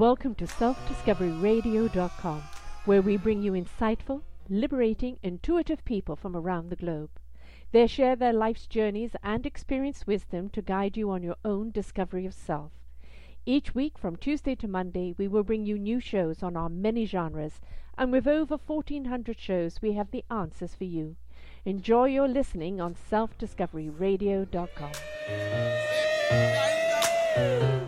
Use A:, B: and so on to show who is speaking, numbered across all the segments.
A: welcome to selfdiscoveryradio.com, where we bring you insightful, liberating, intuitive people from around the globe. They share their life's journeys and experience wisdom to guide you on your own discovery of self. Each week, from Tuesday to Monday, we will bring you new shows on our many genres, and with over 1400 shows, we have the answers for you. Enjoy your listening on selfdiscoveryradio.com.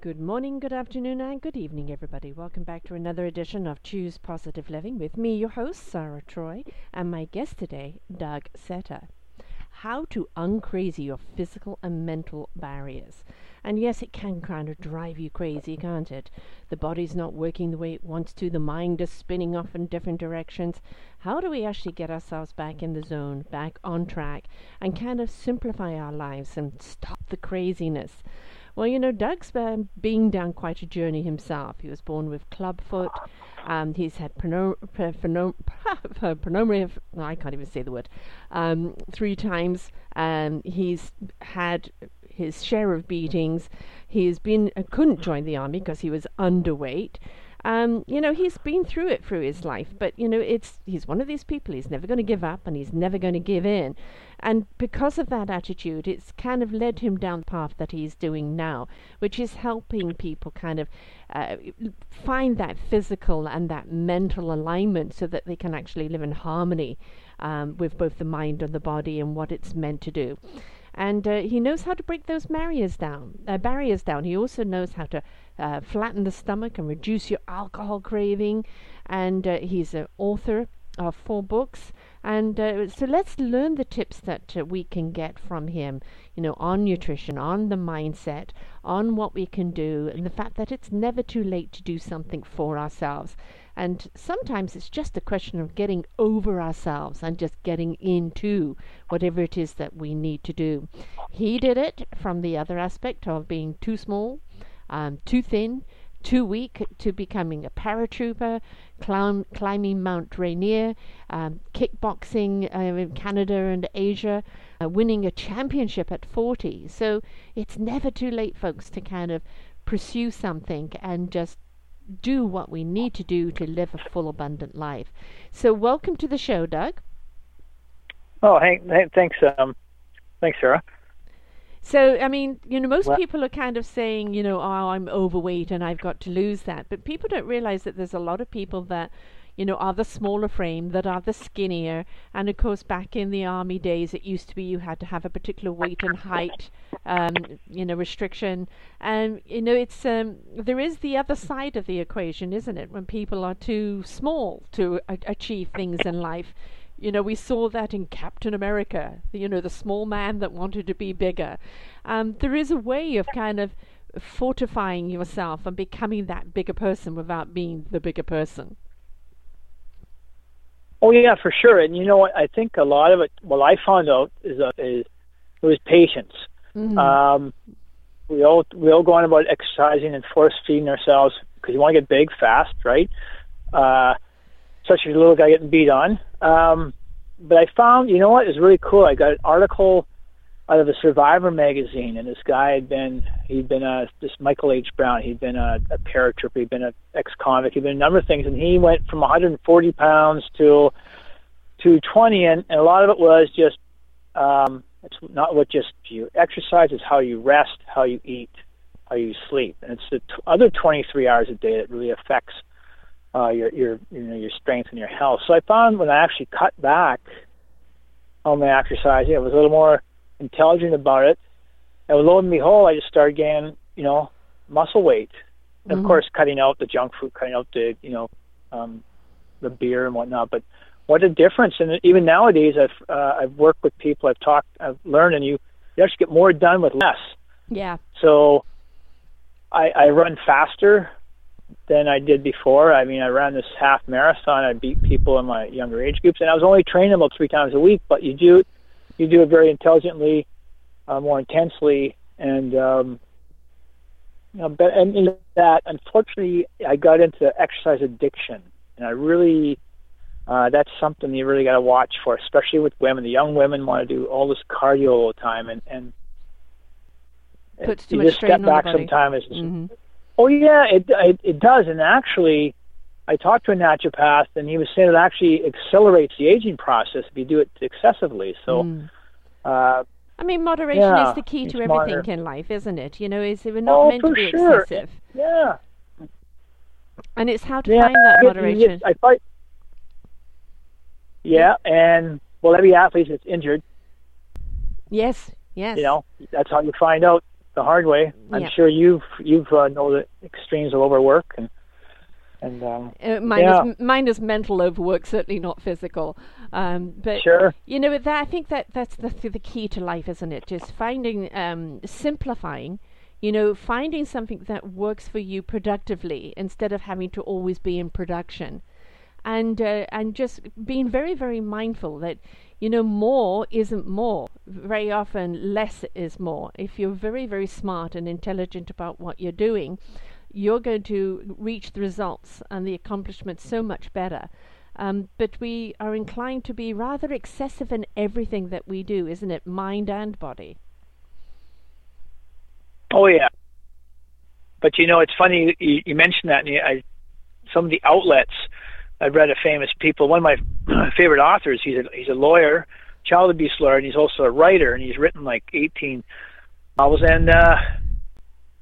A: Good morning, good afternoon, and good evening, everybody. Welcome back to another edition of Choose Positive Living with me, your host, Sarah Troy, and my guest today, Doug Seta. How to uncrazy your physical and mental barriers. And yes, it can kind of drive you crazy, can't it? The body's not working the way it wants to, the mind is spinning off in different directions. How do we actually get ourselves back in the zone, back on track, and kind of simplify our lives and stop the craziness? Well, you know, Doug's been being down quite a journey himself. He was born with clubfoot. Um, he's had pneumonia. I can't even say the word. Um, three times. Um, he's had his share of beatings. He's been uh, couldn't join the army because he was underweight. Um, you know, he's been through it through his life, but you know, it's he's one of these people. He's never going to give up, and he's never going to give in. And because of that attitude, it's kind of led him down the path that he's doing now, which is helping people kind of uh, find that physical and that mental alignment so that they can actually live in harmony um, with both the mind and the body and what it's meant to do. And uh, he knows how to break those barriers down. Uh, barriers down. He also knows how to uh, flatten the stomach and reduce your alcohol craving. And uh, he's an author of four books. And uh, so let's learn the tips that uh, we can get from him, you know, on nutrition, on the mindset, on what we can do, and the fact that it's never too late to do something for ourselves. And sometimes it's just a question of getting over ourselves and just getting into whatever it is that we need to do. He did it from the other aspect of being too small, um, too thin, too weak to becoming a paratrooper, climb, climbing Mount Rainier, um, kickboxing uh, in Canada and Asia, uh, winning a championship at 40. So it's never too late, folks, to kind of pursue something and just do what we need to do to live a full, abundant life. So, welcome to the show, Doug.
B: Oh, hey, hey thanks, um, thanks, Sarah.
A: So, I mean, you know, most well, people are kind of saying, you know, oh, I'm overweight and I've got to lose that. But people don't realize that there's a lot of people that, you know, are the smaller frame, that are the skinnier. And of course, back in the army days, it used to be you had to have a particular weight and height, um, you know, restriction. And, you know, it's, um, there is the other side of the equation, isn't it? When people are too small to a- achieve things in life. You know, we saw that in Captain America, you know, the small man that wanted to be bigger. Um, there is a way of kind of fortifying yourself and becoming that bigger person without being the bigger person.
B: Oh yeah, for sure. And you know what? I think a lot of it. What I found out is uh, is it was patience. Mm-hmm. Um, we all we all go on about exercising and force feeding ourselves because you want to get big fast, right? Uh, such a little guy getting beat on. Um, but I found, you know what, is really cool. I got an article out of a Survivor magazine, and this guy had been, he'd been a, this Michael H. Brown, he'd been a, a paratrooper, he'd been an ex-convict, he'd been a number of things, and he went from 140 pounds to 220, and, and a lot of it was just, um, it's not what just you exercise, it's how you rest, how you eat, how you sleep, and it's the t- other 23 hours a day that really affects uh, your your you know your strength and your health. So I found when I actually cut back on my exercising, I was a little more intelligent about it. And lo and behold, I just started gaining you know muscle weight. And mm-hmm. of course, cutting out the junk food, cutting out the you know um, the beer and whatnot. But what a difference! And even nowadays, I've uh, I've worked with people, I've talked, I've learned, and you you actually get more done with less.
A: Yeah.
B: So I, I run faster than I did before. I mean, I ran this half marathon. I beat people in my younger age groups, and I was only training about three times a week. But you do, you do it very intelligently, uh, more intensely, and um, you know, but and in that, unfortunately, I got into exercise addiction, and I really. Uh, that's something you really got to watch for, especially with women. The young women want to do all this cardio all the time, and and
A: puts too
B: you
A: much
B: just
A: strain
B: step
A: on
B: back sometimes. It's,
A: hmm
B: Oh yeah, it, it it does, and actually, I talked to a naturopath, and he was saying it actually accelerates the aging process if you do it excessively. So,
A: Mm.
B: uh,
A: I mean, moderation
B: Yeah,
A: is the key to everything in life, isn't it? You know, is we're not
B: Oh,
A: meant to be
B: sure.
A: excessive,
B: yeah,
A: and it's how to
B: yeah.
A: find that moderation.
B: I thought, yeah, and well, every athlete that's injured,
A: yes, yes.
B: you know, that's how you find out the hard way. I'm
A: Yeah.
B: sure you've you've uh, know the extremes of overwork and and um,
A: Uh, mine,
B: Yeah.
A: is, mine is mental overwork, certainly not physical. Um, but
B: sure,
A: you know, that I think that that's the the key to life, isn't it? Just finding, um, simplifying. You know, finding something that works for you productively instead of having to always be in production, and uh, and just being very very mindful that you know more isn't more. Very often, less is more. If you're very very smart and intelligent about what you're doing, you're going to reach the results and the accomplishments so much better. Um, but we are inclined to be rather excessive in everything that we do, isn't it? Mind and body.
B: Oh yeah, but you know it's funny you, you mentioned that. And you, I, some of the outlets I've read of famous people. One of my favorite authors. He's a he's a lawyer, child abuse lawyer, and he's also a writer. And he's written like 18 novels. And uh,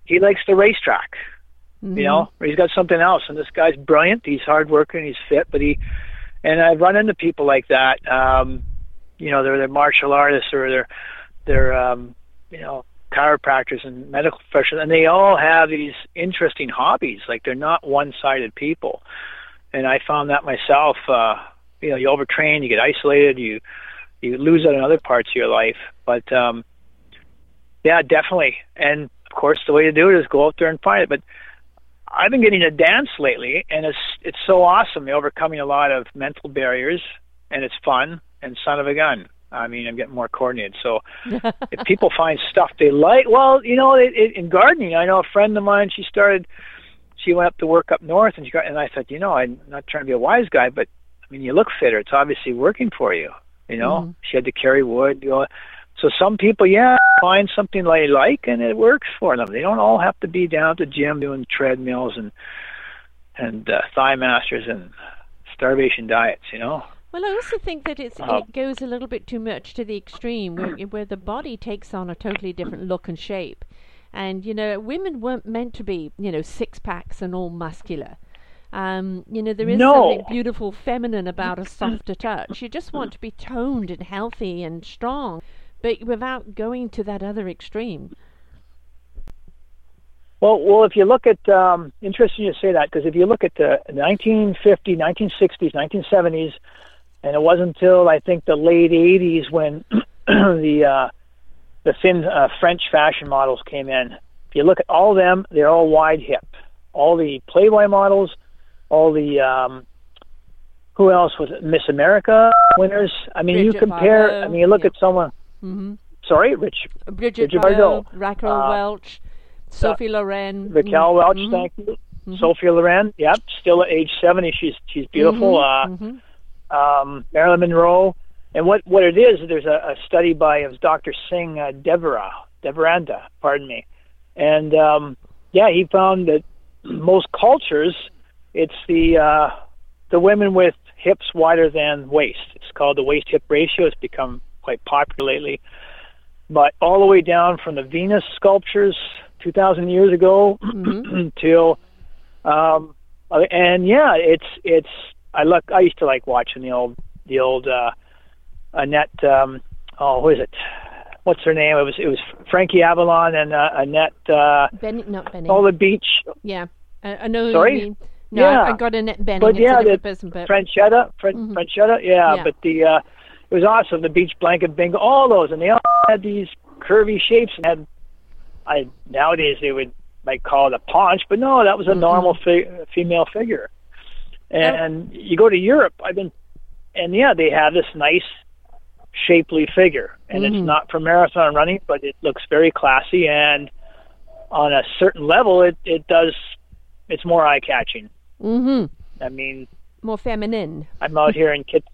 B: he likes the racetrack.
A: Mhm.
B: You know, or he's got something else. And this guy's brilliant. He's hardworking. He's fit. But he and I've run into people like that. Um, you know, they're they're martial artists or they're they're um, you know chiropractors and medical professionals, and they all have these interesting hobbies. Like they're not one-sided people. And I found that myself. Uh, you know, you overtrain, you get isolated, you you lose out in other parts of your life. But um, yeah, definitely. And of course, the way to do it is go out there and find it. But I've been getting to dance lately, and it's it's so awesome. You're overcoming a lot of mental barriers, and it's fun. And son of a gun, I mean, I'm getting more coordinated. So if people find stuff they like, well, you know, it, it, in gardening, I know a friend of mine. She started. She went up to work up north, and she got. And I thought, you know, I'm not trying to be a wise guy, but I mean, you look fitter. It's obviously working for you. You know,
A: Mhm.
B: she had to carry wood. You know, so some people, yeah, find something they like, and it works for them. They don't all have to be down at the gym doing treadmills and and uh, thigh masters and starvation diets. You know.
A: Well, I also think that it's,
B: Uh,
A: it goes a little bit too much to the extreme, where, where the body takes on a totally different look and shape. And you know, women weren't meant to be, you know, six packs and all muscular. Um, you know, there is
B: No.
A: something beautiful, feminine about a softer touch. You just want to be toned and healthy and strong, but without going to that other extreme.
B: Well, well, if you look at, um, interesting you say that because if you look at the 1950s, 1960s, 1970s, and it wasn't until I think the late 80s when the uh, the thin uh, French fashion models came in. If you look at all of them, they're all wide hip. All the Playboy models, all the um, who else was it? Miss America winners. I mean, you compare. I mean, you look
A: yeah.
B: at someone.
A: hmm
B: Sorry, Rich
A: Bridget,
B: Bridget
A: Bardot, Raquel
B: uh,
A: Welch, Sophie Loren,
B: Raquel
A: mhm,
B: Welch,
A: mhm,
B: thank you.
A: mhm.
B: Sophia Loren, yep, still at age 70. She's she's beautiful.
A: Mhm, mhm.
B: Uh, um, Marilyn Monroe. And what, what it is, there's a, a study by Dr. Singh uh, Devara, Devaranda, pardon me. And um, yeah, he found that most cultures, it's the uh, the women with hips wider than waist. It's called the waist hip ratio. It's become quite popular lately. But all the way down from the Venus sculptures 2,000 years ago
A: Mhm.
B: till um and yeah it's it's i look i used to like watching the old the old uh annette um oh who is it what's her name it was it was frankie avalon and uh, annette uh
A: Benny, not Benny.
B: the beach
A: Yeah, I, I know.
B: Sorry?
A: Who you mean. No,
B: Yeah.
A: I, I got Annette Bening.
B: But
A: it's
B: yeah, the
A: person, but
B: Franchetta, Fran-
A: Mhm.
B: Franchetta, yeah,
A: Yeah.
B: But the uh, it was awesome. The beach blanket bingo, all those, and they all had these curvy shapes. And had I nowadays they would might call it a paunch, but no, that was a
A: Mhm.
B: normal fi- female figure. And you go to Europe, I've been, and yeah, they have this nice shapely figure, and
A: Mhm.
B: it's not for marathon running, but it looks very classy, and on a certain level, it it does, it's more eye catching.
A: Mm-hmm.
B: I mean,
A: more feminine.
B: I'm out here in kits.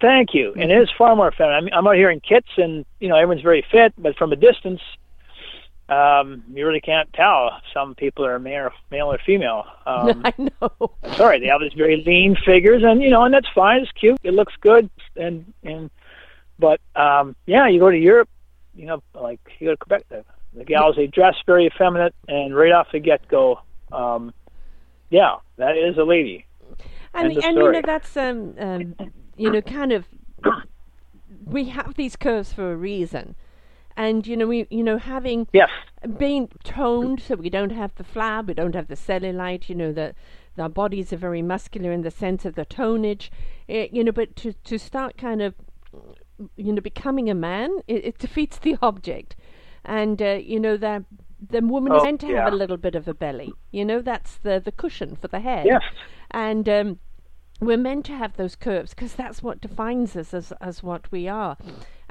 B: Thank you. And it is far more feminine. I'm, I'm out here in kits, and you know everyone's very fit, but from a distance, um, you really can't tell. Some people are male or, male or female. Um,
A: I know.
B: Sorry, they have these very lean figures, and you know, and that's fine. It's cute. It looks good, and and but um, yeah, you go to Europe, you know, like you go to Quebec, the, the gals they dress very effeminate, and right off the get go, um, yeah, that is a lady.
A: And and you know that's um, um you know kind of we have these curves for a reason. And you know we you know having
B: yes.
A: being toned so we don't have the flab we don't have the cellulite you know that our bodies are very muscular in the sense of the tonage it, you know but to to start kind of you know becoming a man it, it defeats the object. And uh, you know that the woman
B: oh,
A: is meant to
B: yeah.
A: have a little bit of a belly. You know that's the the cushion for the head.
B: Yes.
A: And um, we're meant to have those curves because that's what defines us as as what we are.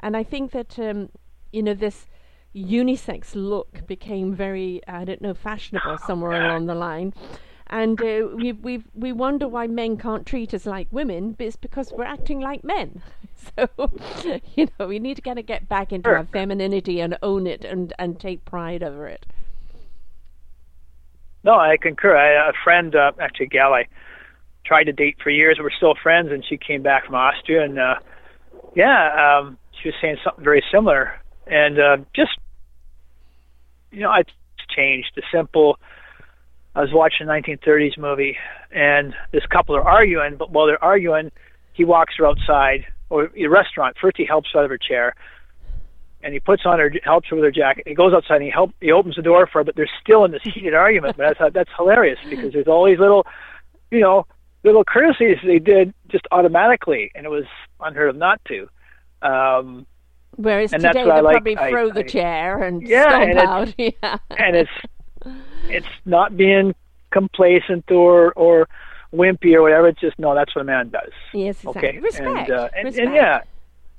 A: And i think that um, you know, this unisex look became very, I don't know, fashionable somewhere along the line. And uh, we we we wonder why men can't treat us like women, but it's because we're acting like men. So, you know, we need to kind of get back into
B: sure.
A: our femininity and own it and, and take pride over it.
B: No, I concur. I, a friend, uh, actually, a gal I tried to date for years. We're still friends, and she came back from Austria, and uh, yeah, um, she was saying something very similar and uh, just you know, it's changed. The simple. I was watching a 1930s movie, and this couple are arguing. But while they're arguing, he walks her outside or a restaurant. First, he helps her out of her chair, and he puts on her, helps her with her jacket. He goes outside and he help, he opens the door for her, but they're still in this heated argument. But I thought that's hilarious because there's all these little, you know, little courtesies they did just automatically, and it was unheard of not to. Um,
A: Whereas
B: and
A: today they
B: like.
A: probably
B: I-
A: the
B: I-
A: chair and
B: Yeah,
A: stomp
B: and
A: out. Yeah.
B: and it's it's not being complacent or or wimpy or whatever. It's just no, that's what a man does.
A: Yes, exactly.
B: Okay,
A: Respect.
B: and, uh, and,
A: Respect.
B: and yeah,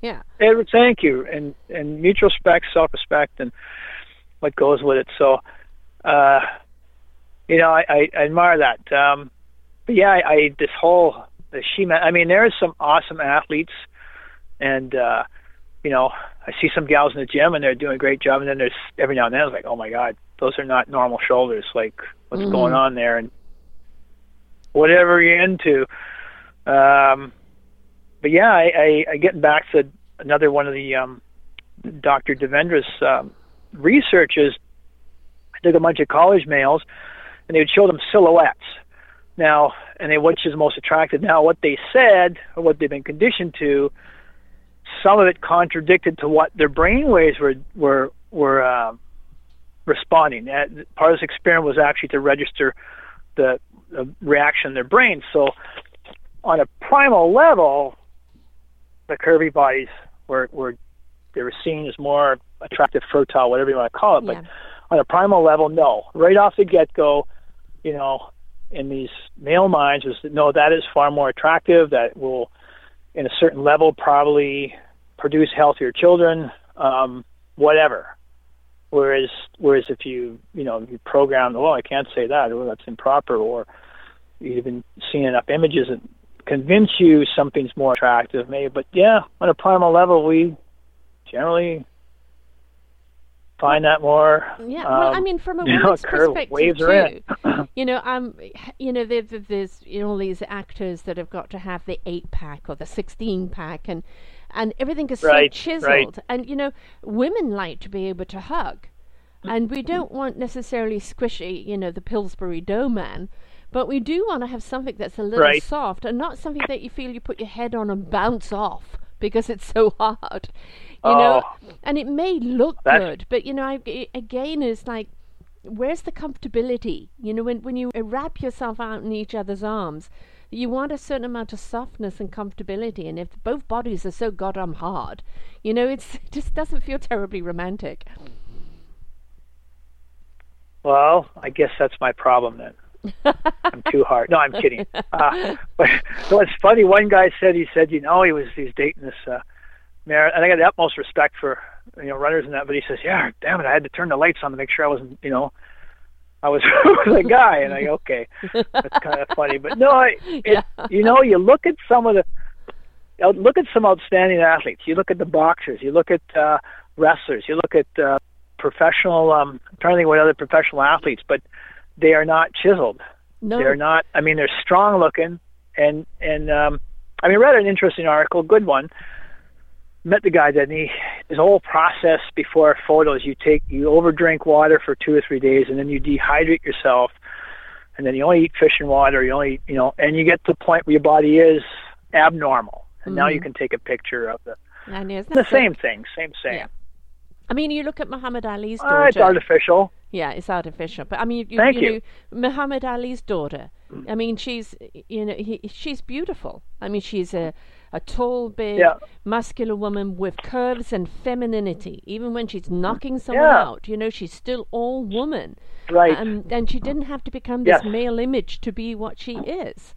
A: Yeah.
B: and thank you, and and mutual respect, self respect, and what goes with it. So, uh, you know, I, I, I admire that. Um, but yeah, I, I this whole the she man. I mean, there are some awesome athletes, and uh, you know, I see some gals in the gym and they're doing a great job, and then there's every now and then I was like, oh my god, those are not normal shoulders. Like, what's
A: Mhm.
B: going on there? And whatever you're into. Um, but yeah, I, I, I getting back to another one of the um, Dr. Devendra's um, researches. I took a bunch of college males, and they would show them silhouettes. Now, and they which is most attractive. Now, what they said or what they've been conditioned to, some of it contradicted to what their brain waves were were were uh, responding. Uh, part of this experiment was actually to register the, the reaction in their brain. So, on a primal level, the curvy bodies were were they were seen as more attractive, fertile, whatever you want to call it. But
A: Yeah.
B: on a primal level, no. Right off the get go, you know, in these male minds was that no, that is far more attractive. That will, in a certain level, probably produce healthier children. Um, whatever. Whereas, whereas if you, you know, you program, well, I can't say that, or that's improper, or you've been seeing enough images that convince you something's more attractive, maybe. But yeah, on a primal level, we generally find that more.
A: Yeah, well, I
B: um,
A: mean, from a
B: you know,
A: perspective
B: waves
A: too,
B: in.
A: you know, um, you know, there, there- there's you know all these actors that have got to have the eight pack or the sixteen pack, and and everything is
B: Right,
A: so
B: right.
A: chiseled. And you know, women like to be able to hug, mm. and we don't want necessarily squishy, you know, the Pillsbury Dough man. But we do want to have something that's a little
B: Right.
A: soft and not something that you feel you put your head on and bounce off because it's so hard. You know,
B: Oh.
A: and it may look good, but you know, I, i- again, it's like, where's the comfortability? You know, when when you wrap yourself out in each other's arms, you want a certain amount of softness and comfortability. And if both bodies are so goddamn hard, you know, it's, it just doesn't feel terribly romantic.
B: Well, I guess that's my problem then. I'm too hard. No, I'm kidding. Uh, but it's funny, one guy said he said, you know, he was he's dating this uh, mare, and I got the utmost respect for you know runners and that. But he says, yeah, damn it, I had to turn the lights on to make sure I wasn't, you know, I was with a guy. And I go, okay, that's kind of funny. But no, I, it,
A: Yeah.
B: you know, you look at some of the, uh, look at some outstanding athletes. You look at the boxers. You look at uh, wrestlers. You look at uh, professional. Um, I'm trying to think what other professional athletes, but they are not chiseled.
A: No.
B: They're not. I mean, they're strong looking, and and um, I mean, read an interesting article, good one. Met the guy that he his whole process before photos. You take you overdrink water for two or three days, and then you dehydrate yourself, and then you only eat fish and water. You only you know, and you get to the point where your body is abnormal, and mm-hmm. now you mm-hmm. can take a picture of the. The same thing, same same. Yeah.
A: I mean, you look at Muhammad Ali's daughter.
B: Uh, it's artificial.
A: Yeah, it's artificial. But I mean, you,
B: Thank
A: you,
B: you.
A: know, Muhammad Ali's daughter. I mean, she's you know, he, she's beautiful. I mean, she's a a tall, big,
B: yeah.
A: muscular woman with curves and femininity. Even when she's knocking someone
B: yeah.
A: out, you know, she's still all woman.
B: Right.
A: Um, and she didn't have to become this
B: yes.
A: male image to be what she is.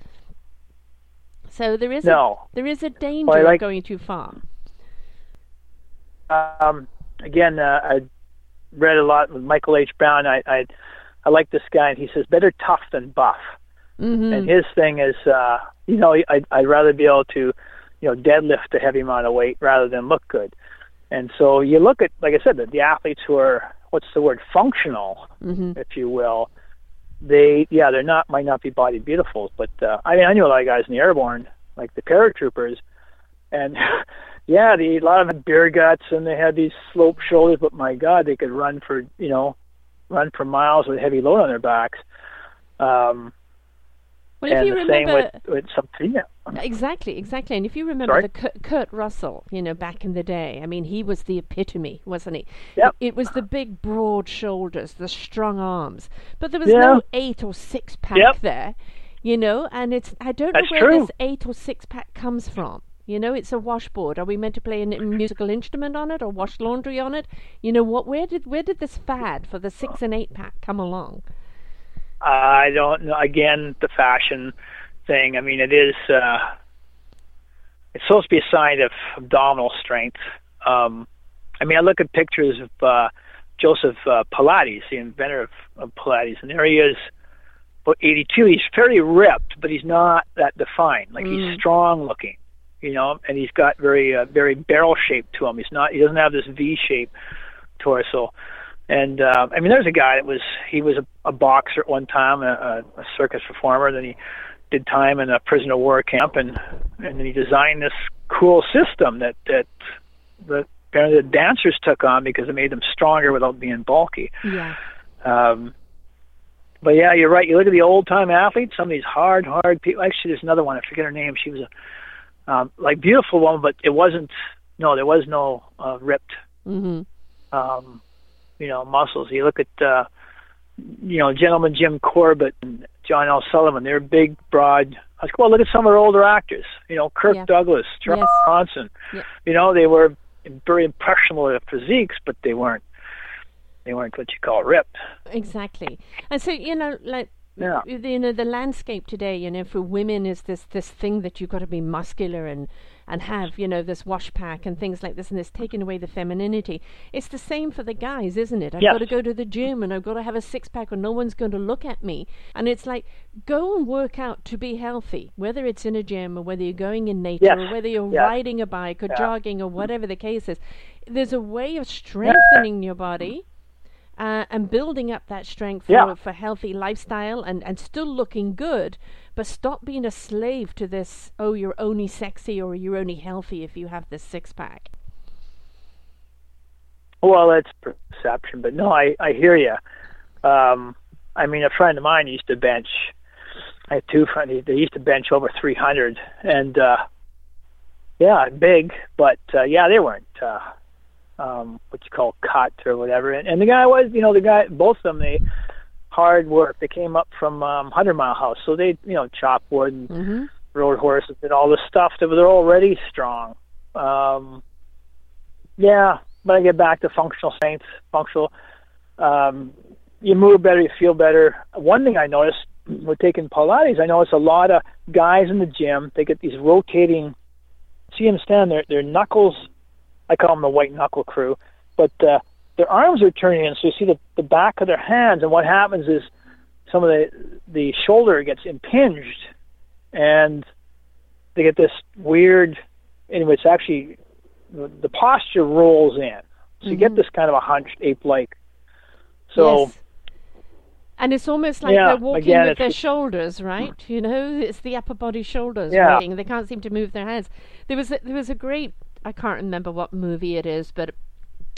A: So there is
B: no.
A: a, there is a danger
B: well, like,
A: of going too far.
B: Um, again, uh, I read a lot with Michael H. Brown. I, I I like this guy, and he says better tough than buff.
A: Mm-hmm.
B: And his thing is, uh, you know, I, I'd rather be able to, you know, deadlift a heavy amount of weight rather than look good. And so you look at, like I said, the, the athletes who are, what's the word, functional,
A: mm-hmm.
B: if you will. They, yeah, they're not, might not be body beautifuls, but uh, I mean, I knew a lot of guys in the airborne, like the paratroopers, and yeah, they a lot of them had beer guts and they had these sloped shoulders, but my God, they could run for, you know, run for miles with a heavy load on their backs. Um,
A: well,
B: and
A: if you remember,
B: same with, with.
A: Exactly, exactly. And if you remember
B: Sorry?
A: the Kurt, Kurt, Russell, you know, back in the day, I mean, he was the epitome, wasn't he?
B: Yep.
A: It, it was the big, broad shoulders, the strong arms, but there was
B: yeah.
A: no eight or six pack
B: yep.
A: there, you know. And it's I don't
B: That's
A: know where
B: true.
A: this eight or six pack comes from. You know, it's a washboard. Are we meant to play a musical instrument on it or wash laundry on it? You know what? Where did where did this fad for the six and eight pack come along?
B: I don't know. Again, the fashion thing. I mean, it is. Uh, it's supposed to be a sign of abdominal strength. Um, I mean, I look at pictures of uh, Joseph uh, Pilates, the inventor of, of Pilates, and there he is, about 82. He's fairly ripped, but he's not that defined. Like
A: Mm.
B: he's strong looking, you know, and he's got very, uh, very barrel shape to him. He's not. He doesn't have this V shape torso. And uh, I mean, there's a guy that was he was a, a boxer at one time, a, a circus performer. Then he did time in a prisoner of war camp, and and then he designed this cool system that that the apparently the dancers took on because it made them stronger without being bulky.
A: Yeah.
B: Um, but yeah, you're right. You look at the old time athletes, some of these hard, hard people. Actually, there's another one. I forget her name. She was a um, like beautiful woman, but it wasn't. No, there was no uh, ripped.
A: Mm-hmm.
B: Um, you know, muscles. You look at, uh, you know, gentleman Jim Corbett and John L. Sullivan. They're big, broad. I was well, look at some of our older actors. You know, Kirk
A: Yeah.
B: Douglas, Charles
A: Yes.
B: Bronson.
A: Yeah.
B: You know, they were very impressionable physiques, but they weren't. They weren't what you call ripped.
A: Exactly. And so, you know, like
B: Yeah.
A: you know, the landscape today, you know, for women is this this thing that you've got to be muscular and and have, you know, this wash pack and things like this and it's taken away the femininity. It's the same for the guys, isn't it? I've
B: Yes.
A: got to go to the gym and I've got to have a six pack or no one's going to look at me. And it's like go and work out to be healthy, whether it's in a gym or whether you're going in nature
B: Yes.
A: or whether you're riding a bike or jogging or whatever the case is. There's a way of strengthening your body uh, and building up that strength for,
B: Yeah.
A: for healthy lifestyle and, and still looking good, but stop being a slave to this, oh, you're only sexy or you're only healthy if you have this six pack.
B: Well, that's perception, but no, I I hear you. Um, I mean, a friend of mine used to bench. I have two friends. They used to bench over 300, and uh, yeah, big, but uh, yeah, they weren't uh, um, what you call cut or whatever. And, and the guy was, you know, the guy, both of them, they hard work. They came up from um, Hundred Mile House, so they, you know, chop wood and
A: Mm-hmm.
B: rode horses and all this stuff. They were already strong. Um, yeah, but I get back to functional strength, functional. Um, you move better, you feel better. One thing I noticed with taking Pilates, I noticed a lot of guys in the gym. They get these rotating. See them stand there. Their knuckles. I call them the white knuckle crew, but uh, their arms are turning in, so you see the the back of their hands. And what happens is some of the the shoulder gets impinged, and they get this weird. Anyway, it's actually the posture rolls in, so you get
A: Mhm.
B: this kind of a hunched ape-like So.
A: Yes. And it's almost like
B: Yeah,
A: they're walking
B: again,
A: with their shoulders, right? You know, it's the upper body shoulders.
B: Yeah.
A: working. They can't seem to move their hands. There was a, there was a great I can't remember what movie it is, but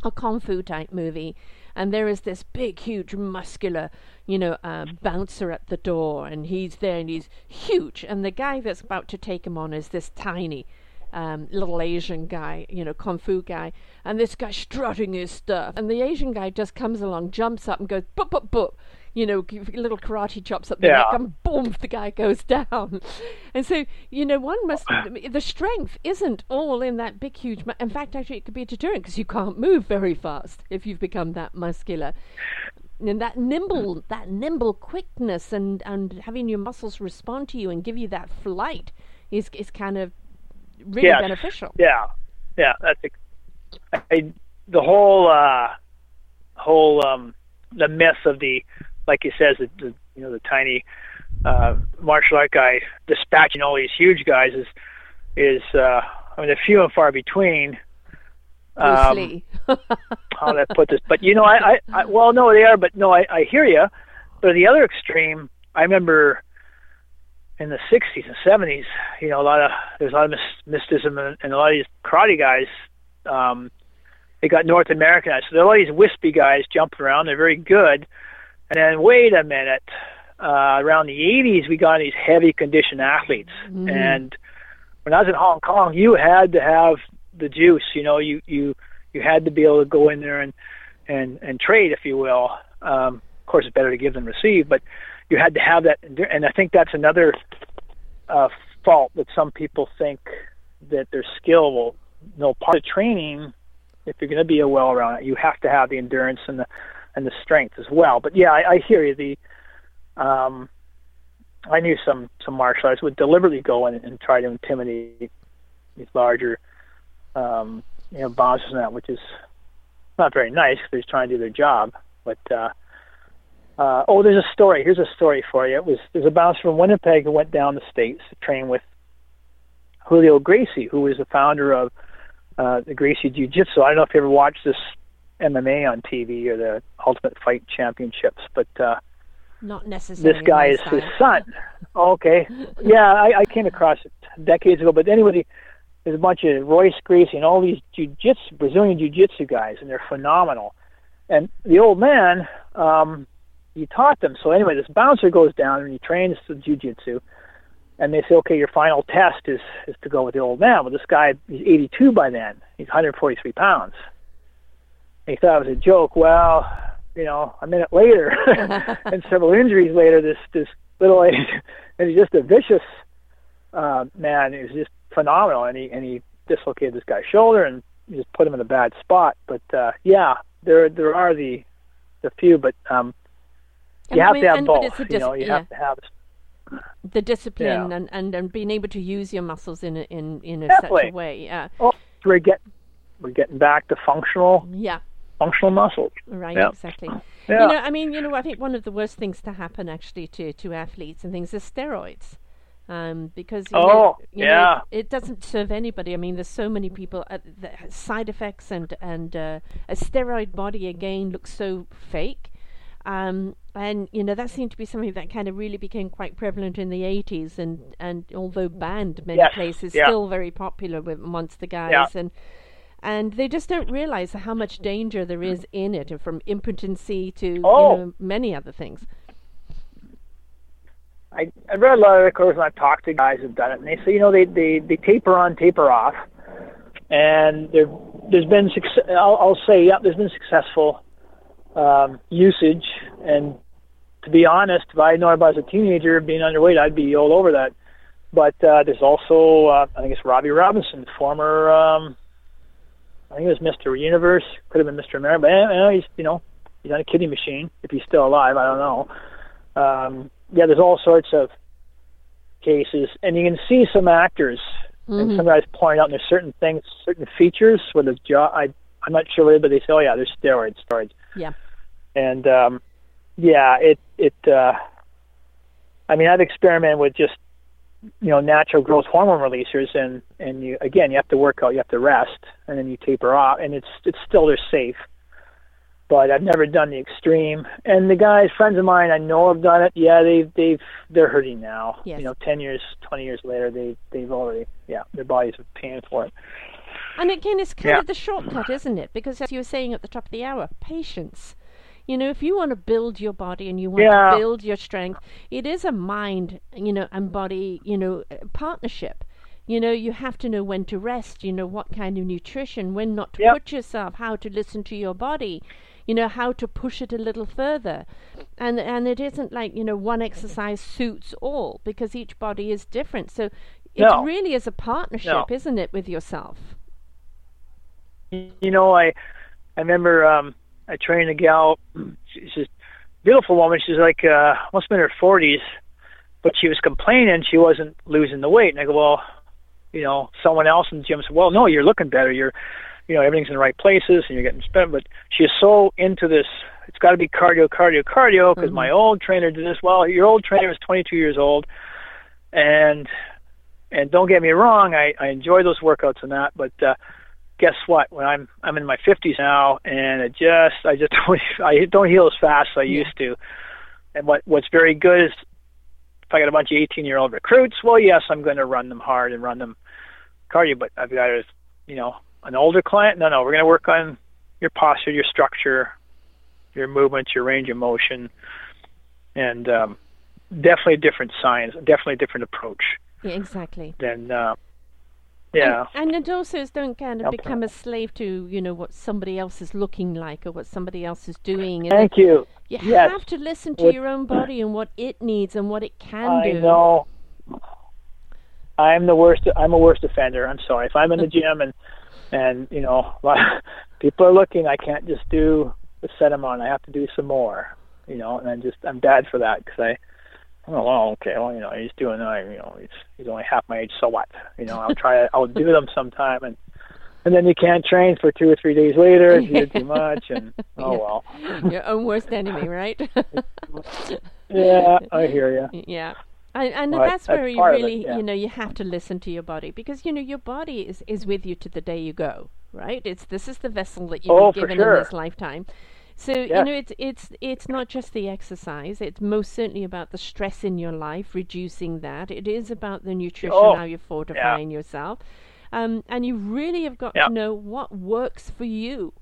A: a kung fu type movie, and there is this big, huge, muscular, you know, uh, bouncer at the door, and he's there, and he's huge, and the guy that's about to take him on is this tiny. Um, little Asian guy, you know, kung fu guy, and this guy strutting his stuff, and the Asian guy just comes along, jumps up, and goes boop boop boop, you know, give little karate chops up the neck,
B: Yeah.
A: and boom, the guy goes down. And so, you know, one must, the strength isn't all in that big, huge, mu- in fact, actually, it could be a deterrent because you can't move very fast if you've become that muscular. And that nimble, that nimble quickness and, and having your muscles respond to you and give you that flight is, is kind of really beneficial.
B: Yeah, yeah. That's ex- I, the whole uh, whole um, the myth of the like he says the, the you know the tiny uh, martial art guy dispatching all these huge guys is is uh, I mean they're few and far between. Um, how to put this, but you know, I, I, I well, no, they are, but no, I, I hear you. But the other extreme, I remember in the '60s and '70s, you know, a lot of there's a lot of mys- mysticism, and, and a lot of these karate guys, um, they got North Americanized. So there are all these wispy guys jumping around. They're very good, and then wait a minute. Uh, around the 80s, we got these heavy conditioned athletes,
A: Mhm.
B: and when I was in Hong Kong, you had to have the juice. You know, you you you had to be able to go in there and and and trade, if you will. Um, of course, it's better to give than receive, but you had to have that. And I think that's another uh, fault that some people think that their skill will. No part of training, if you're going to be a well-rounded, you have to have the endurance and the and the strength as well. But yeah, I, I hear you. The um, I knew some some martial arts would deliberately go in and try to intimidate these larger um, you know bouncers and that, which is not very nice because they're trying to do their job. But uh, uh, oh, there's a story. Here's a story for you. It was there's a bouncer from Winnipeg who went down the states to train with Julio Gracie, who was the founder of uh, the Gracie Jiu Jitsu. I don't know if you ever watched this MMA on TV or the Ultimate Fight Championships, but uh,
A: Not necessarily.
B: this guy is his son. Okay. Yeah, I, I came across it decades ago. But anyway, there's a bunch of Royce Gracie and all these jiu-jitsu, Brazilian jiu-jitsu guys, and they're phenomenal. And the old man, um, he taught them. So anyway, this bouncer goes down and he trains the jiu-jitsu. And they say, okay, your final test is is to go with the old man. Well, this guy, he's 82 by then. He's 143 pounds. And he thought it was a joke. Well, you know, a minute later, and several injuries later, this this little and he's just a vicious uh, man. He was just phenomenal, and he and he dislocated this guy's shoulder and just put him in a bad spot. But uh, yeah, there there are the the few, but um,
A: And
B: you
A: I
B: have
A: mean-
B: to have both.
A: a
B: You know, you
A: yeah.
B: have to have
A: the discipline
B: Yeah.
A: and, and, and being able to use your muscles in a, in in a
B: Definitely.
A: such a way. Yeah,
B: oh, we're get we're getting back to functional
A: yeah,
B: functional muscles.
A: right,
B: Yeah.
A: exactly.
B: Yeah.
A: You know, I mean, you know, I think one of the worst things to happen actually to to athletes and things is steroids. Um, because you know,
B: Oh,
A: you know,
B: yeah.
A: it, it doesn't serve anybody. I mean, there's so many people. Uh, the side effects and and uh, a steroid body again looks so fake. Um, and you know that seemed to be something that kind of really became quite prevalent in the 80s, and and although banned many
B: Yes,
A: places,
B: yeah.
A: still very popular with amongst the guys, and and they just don't realize how much danger there is in it, from impotency to
B: Oh.
A: you know many other things.
B: I, I read a lot of articles and I've talked to guys who've done it, and they say, you know, they they, they taper on, taper off, and there there's been success. I'll, I'll say, yeah, there's been successful um, usage, and to be honest, if I had known about as a teenager being underweight, I'd be all over that. But uh, there's also, uh, I think it's Robbie Robinson, former, um, I think it was Mr. Universe, could have been Mr. America, but eh, eh, he's, you know, he's on a kiddie machine. If he's still alive, I don't know. Um, yeah, there's all sorts of cases, and you can see some actors and some guys point out there's certain things, certain features with the jaw. I I'm not sure, but they say, oh yeah, there's steroids, steroids,
A: Yeah.
B: and um, yeah, it it. Uh, I mean, I've experimented with just you know natural growth hormone releasers, and and you again you have to work out, you have to rest, and then you taper off, and it's it's still they're safe. but I've never done the extreme. And the guys, friends of mine, I know have done it. Yeah, they've they've they're hurting now.
A: Yes.
B: You know, ten years, twenty years later, they they've already yeah, their bodies are paying for it.
A: And again, it's kind
B: Yeah.
A: of the shortcut, isn't it? Because as you were saying at the top of the hour, patience. You know, if you want to build your body and you want
B: Yeah.
A: to build your strength, it is a mind, you know, and body, you know, uh, partnership. You know, you have to know when to rest, you know, what kind of nutrition, when not to
B: Yep.
A: put yourself, how to listen to your body, you know, how to push it a little further. And and it isn't like, you know, one exercise suits all because each body is different. So it
B: No.
A: really is a partnership,
B: No.
A: isn't it, with yourself?
B: You know, I I remember um I trained a gal. She's a beautiful woman. She's like uh must have been in her forties, but she was complaining she wasn't losing the weight. And I go, well, you know, someone else in the gym said, well, no, you're looking better. You're, you know, everything's in the right places and you're getting spent. But she's so into this. It's got to be cardio, cardio, cardio. Because my old trainer did this. Well, your old trainer was 22 years old, and and don't get me wrong, I I enjoy those workouts and that, but. uh guess what? When I'm I'm in my 50s now, and it just I just don't I don't heal as fast as I
A: Yeah.
B: used to. And what what's very good is if I got a bunch of 18 year old recruits, well, yes, I'm going to run them hard and run them cardio. But I've got a you know an older client. No, no, we're going to work on your posture, your structure, your movements, your range of motion, and um, definitely a different science, definitely a different approach
A: Yeah, exactly.
B: than. Uh, yeah.
A: And, and it also is don't kind of
B: Okay.
A: become a slave to, you know, what somebody else is looking like or what somebody else is doing. And
B: Thank you.
A: you
B: yes.
A: have to listen to your own body and what it needs and what it can
B: I
A: do.
B: I know. I'm the worst. I'm a worst offender. I'm sorry. If I'm in the gym and and you know people are looking, I can't just do the set I'm. I have to do some more. You know, and I'm just I'm bad for that because I. Oh well, okay. Well, you know, he's doing. You know, he's he's only half my age. So what? You know, I'll try. I'll do them sometime, and and then you can't train for two or three days later. if You do too much, and oh well.
A: your own worst enemy, right?
B: Yeah, I hear you.
A: Yeah. And, and
B: Right,
A: that's where you
B: of it,
A: really,
B: yeah.
A: you know, you have to listen to your body because, you know, your body is, is with you to the day you go, right? It's This is the vessel that you've
B: Oh,
A: been given in this lifetime. So, you know, it's, it's, it's not just the exercise. It's most certainly about the stress in your life, reducing that. It is about the nutrition,
B: Oh,
A: how you're fortifying yourself. Um, and you really have got
B: Yeah.
A: to know what works for you.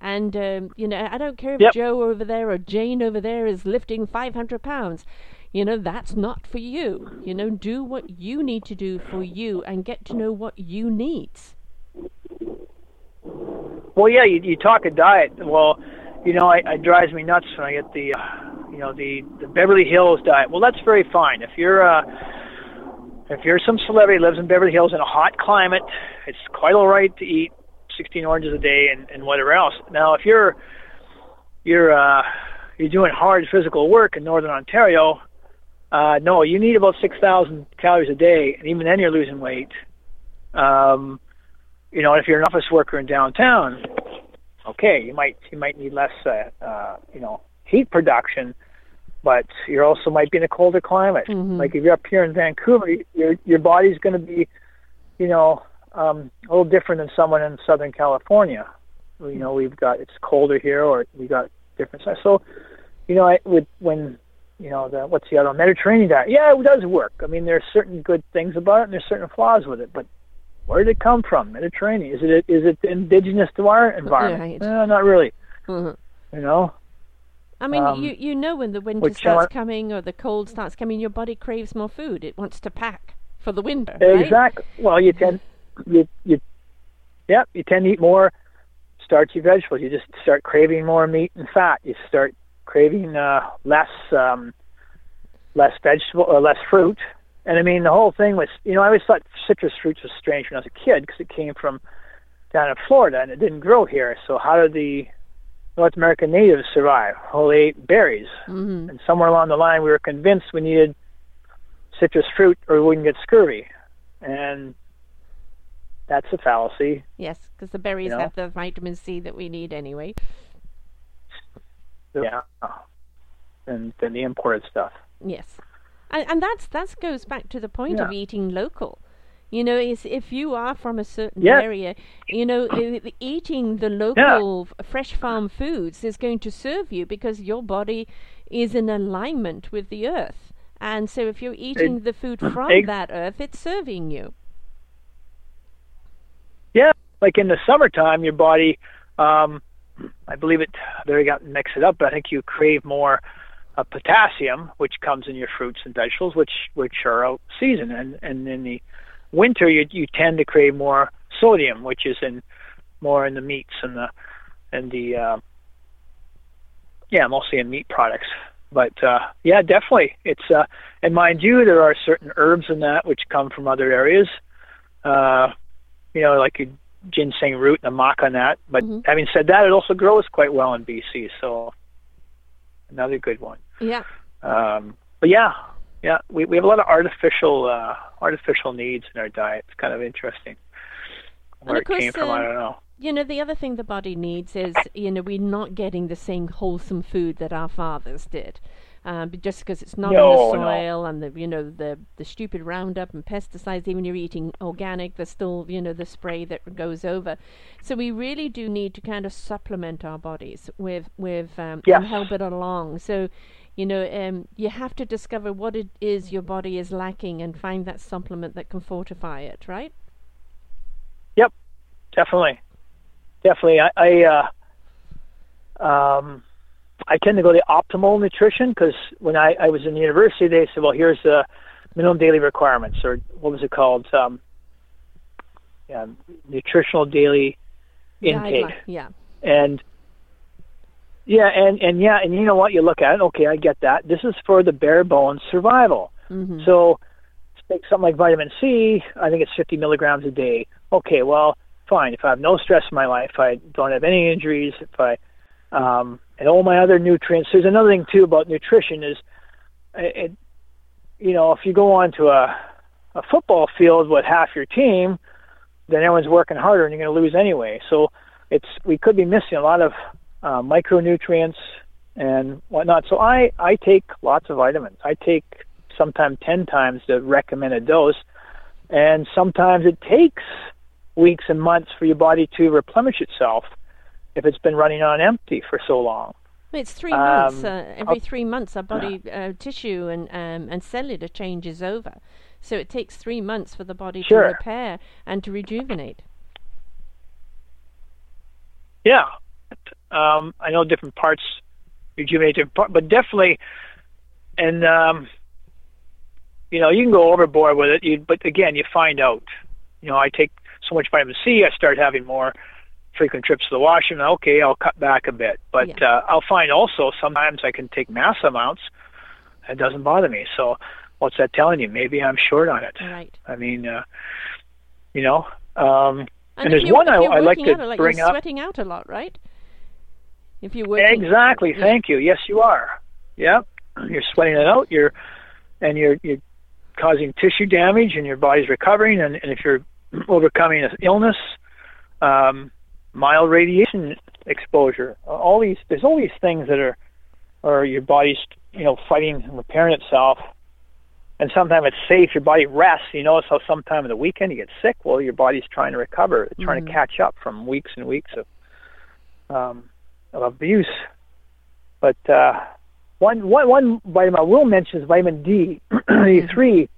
A: And um, you know, I don't care if
B: Yep.
A: Joe over there or Jane over there is lifting 500 pounds. You know, that's not for you. You know, do what you need to do for you and get to know what you need.
B: Well, yeah, you, you talk a diet. Well, you know, it, it drives me nuts when I get the, uh, you know, the the Beverly Hills diet. Well, that's very fine. If you're uh, if you're some celebrity lives in Beverly Hills in a hot climate, it's quite all right to eat 16 oranges a day and, and whatever else. Now, if you're you're uh, you're doing hard physical work in Northern Ontario, uh, no, you need about 6,000 calories a day, and even then you're losing weight. Um, you know, if you're an office worker in downtown, okay, you might you might need less, uh, uh, you know, heat production, but you also might be in a colder climate.
A: Mhm.
B: Like if you're up here in Vancouver, your your body's going to be, you know, um, a little different than someone in Southern California. You know, we've got it's colder here, or we got different. So, you know, I would when you know the what's the other? Mediterranean diet? Yeah, it does work. I mean, there's certain good things about it, and there's certain flaws with it, but where did it come from? Mediterranean? Is it is it indigenous to our environment?
A: Right.
B: No, not really.
A: Mhm.
B: You know,
A: I mean,
B: Um,
A: you you know when the winter starts
B: are-
A: coming or the cold starts coming, your body craves more food. It wants to pack for the winter. right?
B: exactly. Well, you tend you you yeah you tend to eat more starchy vegetables. You just start craving more meat and fat. You start craving uh, less um, less vegetable or less fruit. And I mean, the whole thing was, you know, I always thought citrus fruits was strange when I was a kid because it came from down in Florida and it didn't grow here. So how did the North American natives survive? Well, they ate berries.
A: Mhm.
B: And somewhere along the line, we were convinced we needed citrus fruit or we wouldn't get scurvy. And that's a fallacy.
A: Yes, because the berries
B: know?
A: have the vitamin C that we need anyway.
B: Yeah. And then the imported stuff.
A: Yes, and and that's that goes back to the point of eating local. You know, is if you are from a certain
B: Yeah.
A: area, you know, eating the local f- fresh farm foods is going to serve you because your body is in alignment with the earth. And so if you're eating the food from
B: ex-
A: that earth, it's serving you.
B: Yeah, like in the summertime, your body, um, I believe it. There, I got mixed it up, but I think you crave more uh, potassium, which comes in your fruits and vegetables, which which are out season, and and in the winter you you tend to crave more sodium, which is in more in the meats and the and the uh, yeah, mostly in meat products. But uh, yeah, definitely, it's uh, and mind you, there are certain herbs in that which come from other areas. Uh, you know, like ginseng root and a maca nut. But
A: Mhm.
B: having said that, it also grows quite well in BC, so another good one.
A: Yeah.
B: Um, but yeah, yeah, we we have a lot of artificial uh, artificial needs in our diet. It's kind of interesting. Where
A: of
B: it came
A: course,
B: from, I
A: um,
B: don't know.
A: You know, the other thing the body needs is, you know, we're not getting the same wholesome food that our fathers did. Um, but just because it's not
B: No,
A: in the
B: no.
A: soil and the you know the the stupid Roundup and pesticides, even you're eating organic, there's still you know the spray that goes over. So we really do need to kind of supplement our bodies with with um,
B: Yes.
A: and help it along. So you know um, you have to discover what it is your body is lacking and find that supplement that can fortify it. Right?
B: Yep, definitely, definitely. I, I uh, um, I tend to go to optimal nutrition because when I, I was in the university, they said, "Well, here's the minimum daily requirements," or what was it called? Um, yeah, nutritional daily intake.
A: Guideline, Yeah.
B: and yeah, and and yeah, and you know what? You look at it. Okay, I get that. This is for the bare bones survival.
A: hmm
B: So take something like vitamin C. I think it's 50 milligrams a day. Okay, well, fine. If I have no stress in my life, I don't have any injuries, if I um, and all my other nutrients. There's another thing too about nutrition is, it, it you know, if you go onto a a football field with half your team, then everyone's working harder and you're going to lose anyway. So it's we could be missing a lot of uh, micronutrients and whatnot. So I I take lots of vitamins. I take sometimes ten times the recommended dose, and sometimes it takes weeks and months for your body to replenish itself if it's been running on empty for so long.
A: It's three months.
B: Um,
A: Uh, every three months, our body uh, tissue and um, and cellular changes over. So it takes three months for the body
B: Sure.
A: to repair and to rejuvenate.
B: Yeah, um, I know different parts rejuvenate different parts, but definitely, and um, you know, you can go overboard with it. You, but again, you find out. You know, I take so much vitamin C, I start having more frequent trips to the washroom. Okay, I'll cut back a bit, but
A: Yeah.
B: uh, I'll find also sometimes I can take mass amounts. It doesn't bother me. So, what's that telling you? Maybe I'm short on it.
A: Right.
B: I mean, uh, you know. Um, And
A: if
B: there's one I- I like to
A: out lot,
B: bring
A: you're
B: up.
A: sweating out a lot, right? If you're working.
B: Exactly.
A: Yeah.
B: Thank you. Yes, you are. Yeah, you're sweating it out. You're and you're you're causing tissue damage, and your body's recovering. And, and if you're overcoming an illness, um, mild radiation exposure, all these there's all these things that are are your body's you know fighting and repairing itself. And sometimes it's safe. Your body rests. You notice how sometime in the weekend you get sick. Well, your body's trying to recover, It's trying
A: Mhm.
B: to catch up from weeks and weeks of um, of abuse. But uh, one, one, one vitamin I will mention is vitamin D, D3.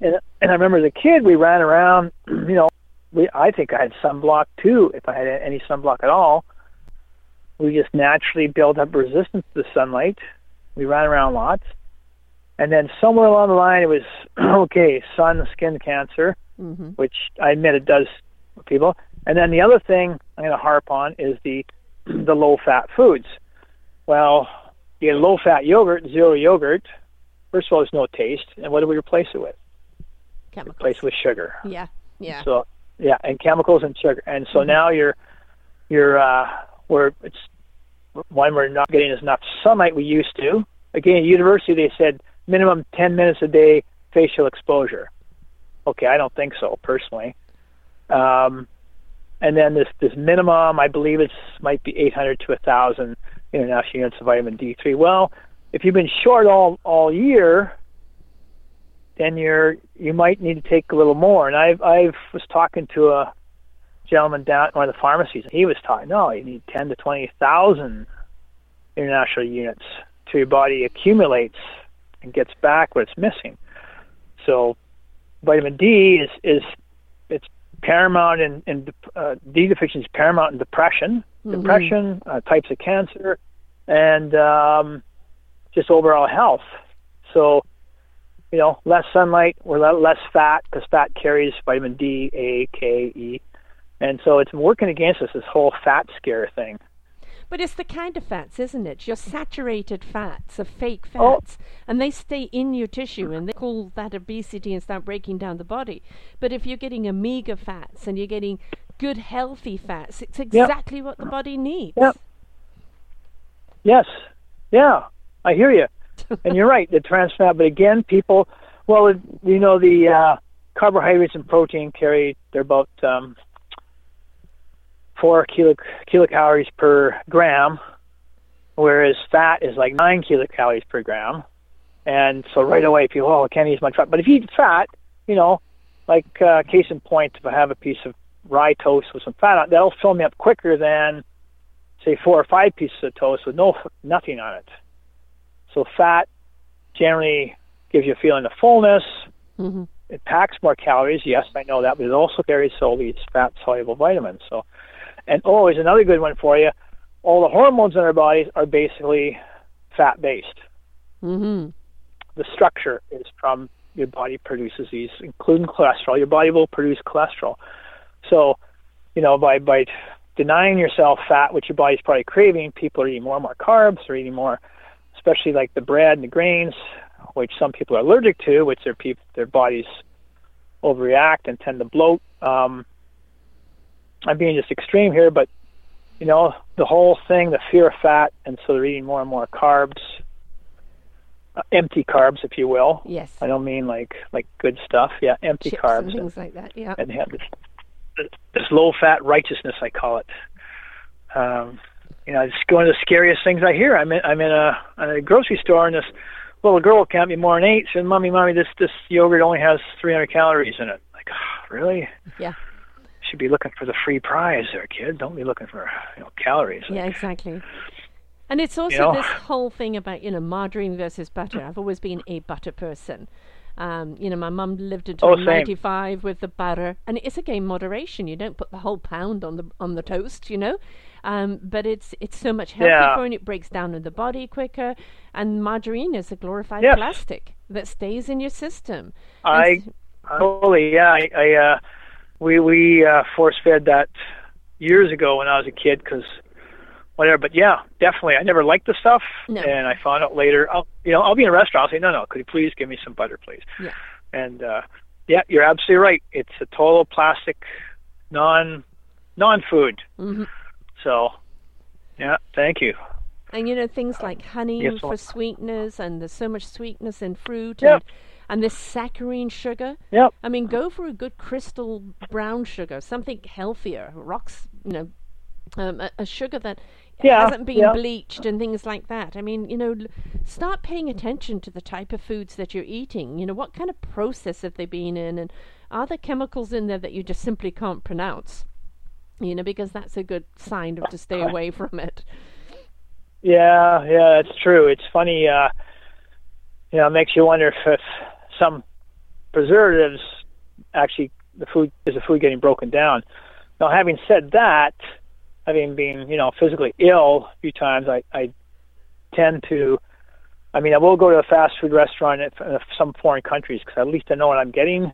B: And, and I remember as a kid, we ran around, you know, we, I think I had sunblock too, if I had any sunblock at all. We just naturally built up resistance to the sunlight. We ran around lots. And then somewhere along the line, it was, okay, sun, skin cancer
A: hmm
B: which I admit it does with people. And then the other thing I'm going to harp on is the the low fat foods. Well, you get low fat yogurt, zero yogurt. First of all, there's no taste, and what do we replace it with?
A: Chemicals.
B: Replace it with sugar.
A: Yeah. Yeah.
B: So yeah, and chemicals and sugar. And so now you're you're uh, where it's one we're not getting as enough sunlight we used to. Again, at university they said minimum 10 minutes a day facial exposure. Okay, I don't think so personally. Um, and then this this minimum, I believe it's might be 800 to 1,000 international units of vitamin D3. Well, if you've been short all all year, then you're you might need to take a little more. And I've I've was talking to a gentleman down at one of the pharmacies, and he was talking, no, you need ten to twenty thousand international units to your body accumulates and gets back what it's missing. So vitamin D is is it's paramount in, in uh, D deficiency is paramount in depression, mm-hmm. depression, uh, types of cancer, and um, just overall health. So, you know, less sunlight, we're less fat because fat carries vitamin D, A, K, E, and so it's working against us. This whole fat scare thing.
A: But it's the kind of fats, isn't it? Your saturated fats, of fake oh. fats, oh. and they stay in your tissue, and they call that obesity and start breaking down the body. But if you're getting omega fats and you're getting good healthy fats, it's exactly yep. what the body needs.
B: Yep. Yes. Yeah. I hear you. And you're right, the trans fat. But again, people, well, you know, the uh, carbohydrates and protein carry, they're about um, four kilo, kilocalories per gram, whereas fat is like nine kilocalories per gram. And so right away, people, oh, I can't eat much fat. But if you eat fat, you know, like uh, case in point, if I have a piece of rye toast with some fat on it, that'll fill me up quicker than, say, four or five pieces of toast with no nothing on it. So fat generally gives you a feeling of fullness. Mm-hmm. It packs more calories. Yes, I know that, but it also carries these fat soluble vitamins. So and oh, here's another good one for you. All the hormones in our bodies are basically fat based.
A: Mm-hmm.
B: The structure is from your body produces these, including cholesterol. Your body will produce cholesterol. So, you know, by by denying yourself fat, which your body's probably craving, people are eating more and more carbs. They're eating more, especially like the bread and the grains, which some people are allergic to, which their people their bodies overreact and tend to bloat. Um, I'm being just extreme here, but you know, the whole thing, the fear of fat, and so they're eating more and more carbs, uh, empty carbs, if you will.
A: Yes.
B: I don't mean like like good stuff. Yeah, empty
A: Chips
B: carbs.
A: And things like that. Yeah.
B: And have this, this low fat righteousness, I call it. Um, you know, it's one of the scariest things I hear. I'm in, I'm in a, a grocery store, and this little girl can't be more than eight. Said, "Mommy, mommy, this this yogurt only has 300 calories in it." Like, oh, really?
A: Yeah
B: should be looking for the free prize there, kid. Don't be looking for you know calories.
A: Yeah, exactly. And it's also you know? this whole thing about you know margarine versus butter. I've always been a butter person. Um, you know, my mum lived until oh, 95 with the butter, and it's again moderation. You don't put the whole pound on the on the toast, you know. Um, but it's it's so much healthier yeah. and it breaks down in the body quicker. And margarine is a glorified yes. plastic that stays in your system.
B: I totally yeah. I, I uh, we we uh, force fed that years ago when I was a kid because whatever. But yeah, definitely. I never liked the stuff,
A: no.
B: and I found out later. I'll you know I'll be in a restaurant. I'll say no no. Could you please give me some butter, please?
A: Yeah.
B: And uh, yeah, you're absolutely right. It's a total plastic, non non food.
A: Mm-hmm.
B: So yeah, thank you.
A: And you know things like honey yes, for sweetness, and there's so much sweetness in fruit.
B: Yep.
A: And and this saccharine sugar.
B: Yep.
A: I mean, go for a good crystal brown sugar, something healthier. Rocks, you know, um, a, a, sugar that
B: yeah,
A: hasn't been
B: yeah.
A: bleached and things like that. I mean, you know, start paying attention to the type of foods that you're eating. You know, what kind of process have they been in, and are there chemicals in there that you just simply can't pronounce? You know, because that's a good sign to stay away from it.
B: Yeah, yeah, that's true. It's funny. Uh, you know, it makes you wonder if, if some preservatives actually the food is the food getting broken down. Now, having said that, having been you know physically ill a few times, I, I tend to. I mean, I will go to a fast food restaurant in some foreign countries because at least I know what I'm getting,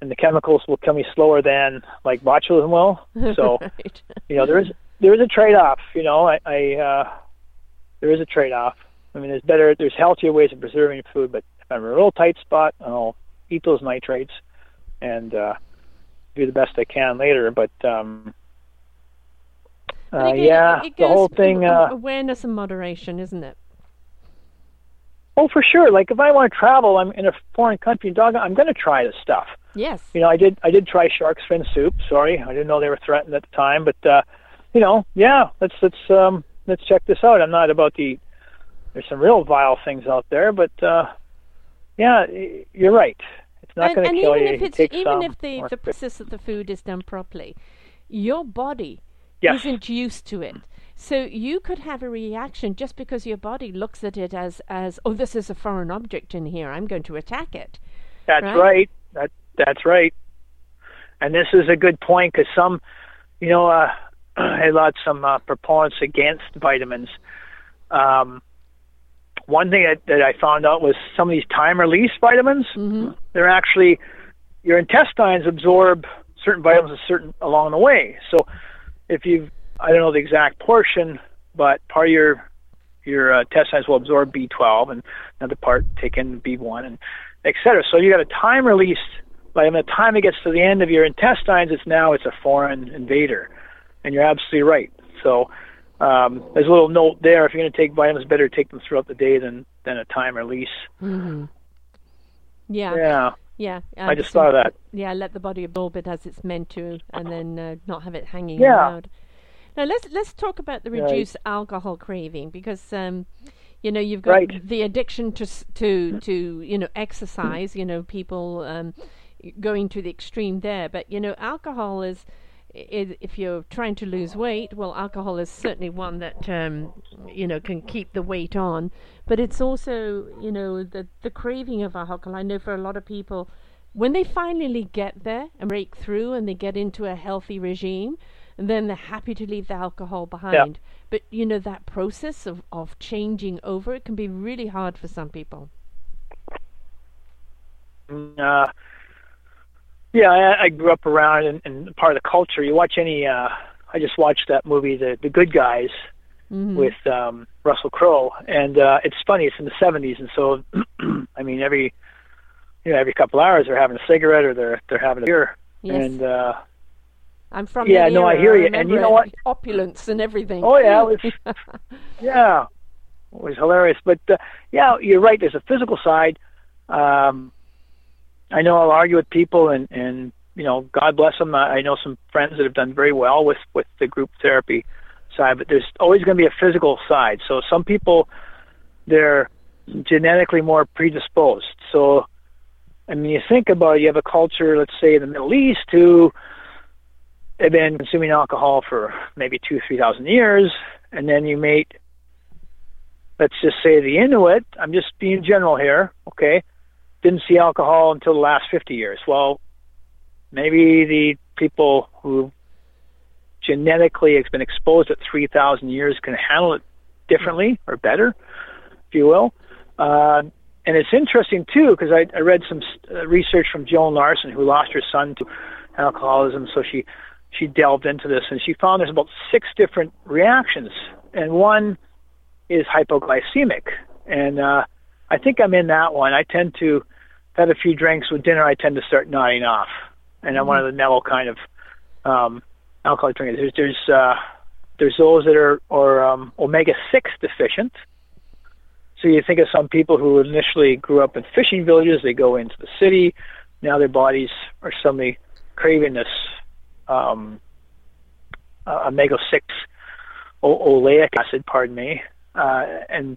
B: and the chemicals will kill me slower than like botulism will. So,
A: right.
B: you know, there is there is a trade off. You know, I, I uh, there is a trade off. I mean, there's better, there's healthier ways of preserving food, but if I'm in a real tight spot, I'll eat those nitrates and uh, do the best I can later. But um, uh, yeah,
A: it
B: the whole thing. Uh,
A: awareness and moderation, isn't it?
B: Oh, for sure. Like if I want to travel, I'm in a foreign country, dog. I'm going to try this stuff.
A: Yes.
B: You know, I did. I did try shark's fin soup. Sorry, I didn't know they were threatened at the time. But uh, you know, yeah, let's let's um, let's check this out. I'm not about the. There's some real vile things out there, but uh, yeah, you're right. It's not going to kill
A: even
B: you.
A: If it's, even if the, the process of the food is done properly, your body
B: Yes.
A: isn't used to it. So you could have a reaction just because your body looks at it as, as oh, this is a foreign object in here. I'm going to attack it.
B: That's
A: right?
B: right. That that's right. And this is a good point because some, you know, uh, I lot some uh, proponents against vitamins. Um, one thing that, that I found out was some of these time release vitamins.
A: Mhm.
B: They're actually your intestines absorb certain vitamins a certain along the way. So if you, I don't know the exact portion, but part of your your uh, intestines will absorb B12 and another part take in B1 and et cetera. So you got a time released by the time it gets to the end of your intestines, it's now it's a foreign invader, and you're absolutely right. So um, there's a little note there. If you're going to take vitamins, better take them throughout the day than than a time release.
A: hmm Yeah, yeah.
B: Yeah, I just thought of that.
A: Yeah, let the body absorb it as it's meant to, and then uh, not have it hanging
B: Yeah.
A: around. Now let's let's talk about the
B: Right.
A: reduced alcohol craving because um, you know you've got
B: Right.
A: the addiction to to to you know exercise. You know people um, going to the extreme there, but you know alcohol is. i if you're trying to lose weight, well, alcohol is certainly one that um, you know can keep the weight on. But it's also, you know, the the craving of alcohol. I know for a lot of people, when they finally get there and break through and they get into a healthy regime, then they're happy to leave the alcohol behind. But you know that process of, of changing over it can be really hard for some people.
B: Uh, yeah, I, I grew up around and, and part of the culture. You watch any? Uh, I just watched that movie, The The Good Guys,
A: Mhm.
B: with um, Russell Crowe, and uh, it's funny. It's in the '70s, and so I mean, every you know, every couple hours they're having a cigarette or they're they're having a beer,
A: Yes,
B: and uh,
A: I'm from
B: yeah, no, I hear you. And you know what?
A: Opulence and everything.
B: Oh, yeah, it was- yeah, it was hilarious. But uh, yeah, you're right. There's a physical side. Um, I know I'll argue with people, and and you know, God bless them. I, I know some friends that have done very well with with the group therapy side, but there's always going to be a physical side. So some people, they're genetically more predisposed. So, I mean, you think about it, you have a culture, let's say in the Middle East, who have been consuming alcohol for maybe two, three thousand years, and then you meet, let's just say the Inuit. I'm just being general here, okay? Didn't see alcohol until the last 50 years. Well, maybe the people who genetically has been exposed at 3,000 years can handle it differently or better, if you will. Uh, and it's interesting too because I, I read some uh, research from Joan Larson who lost her son to alcoholism, so she she delved into this and she found there's about six different reactions, and one is hypoglycemic, and uh, I think I'm in that one. I tend to have a few drinks with dinner. I tend to start nodding off, and I'm one of the mellow kind of um, alcoholic drinkers. There's there's uh, there's those that are or um, omega six deficient. So you think of some people who initially grew up in fishing villages, they go into the city, now their bodies are suddenly craving this um, uh, omega six o- oleic acid, pardon me, uh, and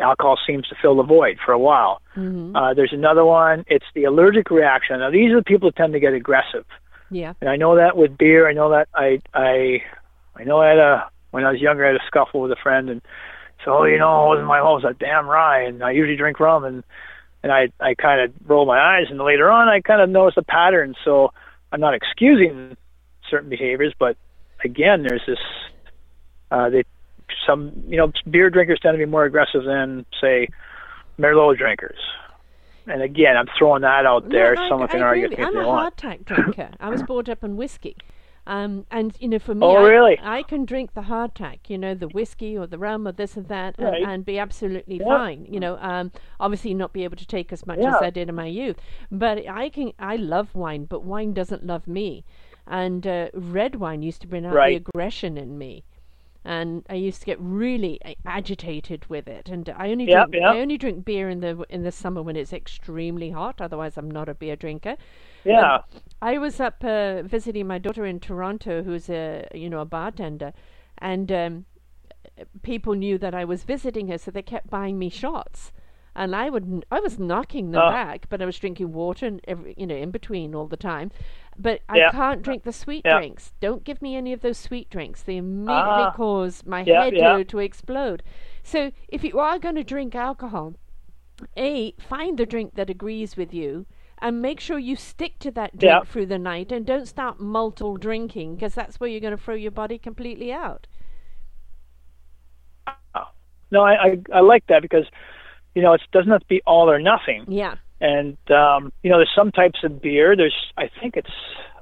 B: alcohol seems to fill the void for a while.
A: hmm
B: Uh, there's another one. It's the allergic reaction. Now these are the people that tend to get aggressive,
A: Yeah.
B: and I know that with beer. I know that I I I know I had a when I was younger I had a scuffle with a friend and so oh, you know it wasn't my fault. It was that damn rye, and I usually drink rum and and I I kind of roll my eyes and later on I kind of noticed a pattern. So I'm not excusing certain behaviors, but again there's this uh, they some you know beer drinkers tend to be more aggressive than say Merlot drinkers. And again, I'm throwing that out there.
A: No,
B: Someone
A: I
B: can
A: agree
B: argue
A: with
B: they
A: I'm a
B: want.
A: hardtack drinker. I was brought up on whiskey. Um, and you know, for me,
B: Oh,
A: I,
B: really?
A: I can drink the hardtack, you know, the whiskey or the rum or this and that, and,
B: Right.
A: and be absolutely
B: Yeah.
A: fine. You know, um, obviously not be able to take as much as I did in my youth, but I can. I love wine, but wine doesn't love me. And uh, red wine used to bring out
B: Right.
A: the aggression in me, and I used to get really uh, agitated with it. And I only drink
B: yep.
A: I only drink beer in the in the summer when it's extremely hot. Otherwise, I'm not a beer drinker.
B: Yeah.
A: I was up uh, visiting my daughter in Toronto, who's a you know a bartender, and um, people knew that I was visiting her, so they kept buying me shots. and I would I was knocking them
B: Oh.
A: back, but I was drinking water and every, you know in between all the time. But I can't drink the sweet
B: Yeah.
A: drinks. Don't give me any of those sweet drinks. They immediately
B: Ah.
A: cause my
B: Yeah,
A: head to, to explode. So if you are going to drink alcohol, a find the drink that agrees with you. And make sure you stick to that drink through the night, and don't start multiple drinking because that's where you're going to throw your body completely out.
B: No, I, I I like that because you know it doesn't have to be all or nothing.
A: Yeah.
B: And um, you know, there's some types of beer. There's I think it's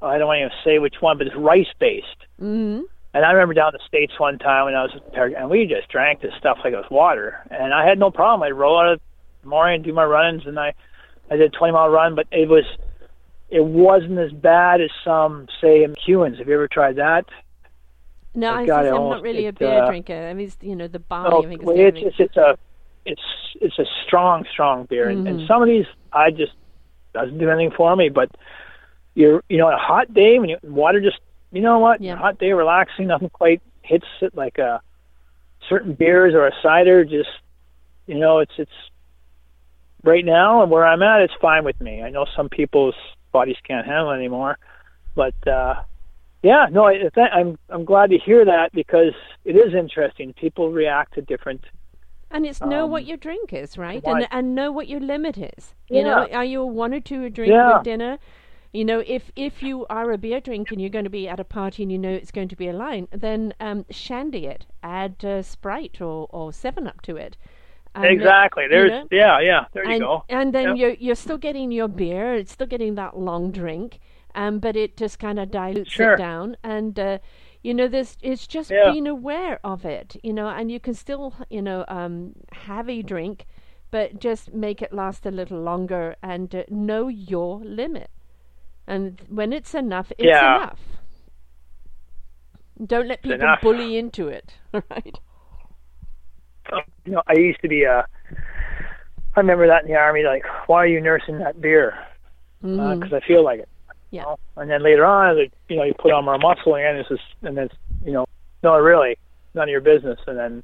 B: I don't want to say which one, but it's rice based.
A: hmm
B: And I remember down in the states one time when I was and we just drank this stuff like it was water, and I had no problem. I'd roll out of the morning, and do my runs, and I I did a 20 mile run, but it was it wasn't as bad as some say McEwan's. Have you ever tried that?
A: No, I
B: God,
A: think
B: it
A: I'm
B: almost-
A: not really a beer
B: uh,
A: drinker. I mean, it's, you know, the barley.
B: No,
A: I think
B: well, it's, it's it's a it's it's a strong strong beer, and, and
A: Mhm.
B: some of these I just doesn't do anything for me. But you're you know on a hot day when you water just you know what
A: Yeah.
B: hot day relaxing nothing quite hits it like a certain beers or a cider just you know it's it's right now and where I'm at it's fine with me. I know some people's bodies can't handle it anymore, but uh yeah, no, I, I th- I'm I'm glad to hear that because it is interesting. People react to different
A: And it's know what
B: Um,
A: your drink is, right?
B: why-
A: And and know what your limit is. You know, are you a one or two a drink
B: Yeah.
A: with dinner? You know, if if you are a beer drink and you're going to be at a party and you know it's going to be a line, then um, shandy it, add uh, Sprite or, or Seven Up to it. And,
B: exactly.
A: you
B: There's
A: know,
B: yeah, yeah. There you
A: and,
B: go.
A: And then
B: Yep.
A: you're you're still getting your beer. It's still getting that long drink, um, but it just kind of dilutes
B: Sure.
A: it down. And uh, you know, there's it's just
B: Yeah.
A: being aware of it. You know, and you can still you know um, have a drink, but just make it last a little longer and uh, know your limit. And when it's enough, it's
B: Yeah.
A: enough. Don't let people
B: enough.
A: bully into it. Right?
B: You know, I used to be uh I remember that in the army. Like, why are you nursing that beer? Because I feel like it.
A: Yeah.
B: You know? And then later on, like, you know, you put on more muscle, and it's just, and then, you know, no, really, none of your business, and then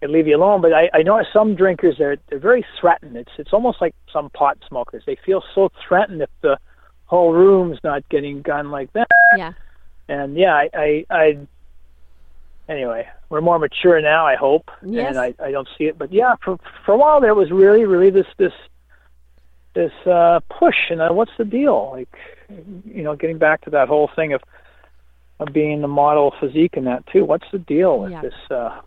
B: they leave you alone. But I, I know some drinkers they're they're very threatened. It's it's almost like some pot smokers. They feel so threatened if the whole room's not getting gone like that.
A: yeah.
B: And yeah, I, I, I anyway, we're more mature now, I hope,
A: Yes.
B: and I, I don't see it. But yeah, for for a while there was really, really this this this uh, push, and uh, what's the deal? Like, you know, getting back to that whole thing of of being the model physique and that too. What's the deal with
A: Yeah.
B: this? Uh,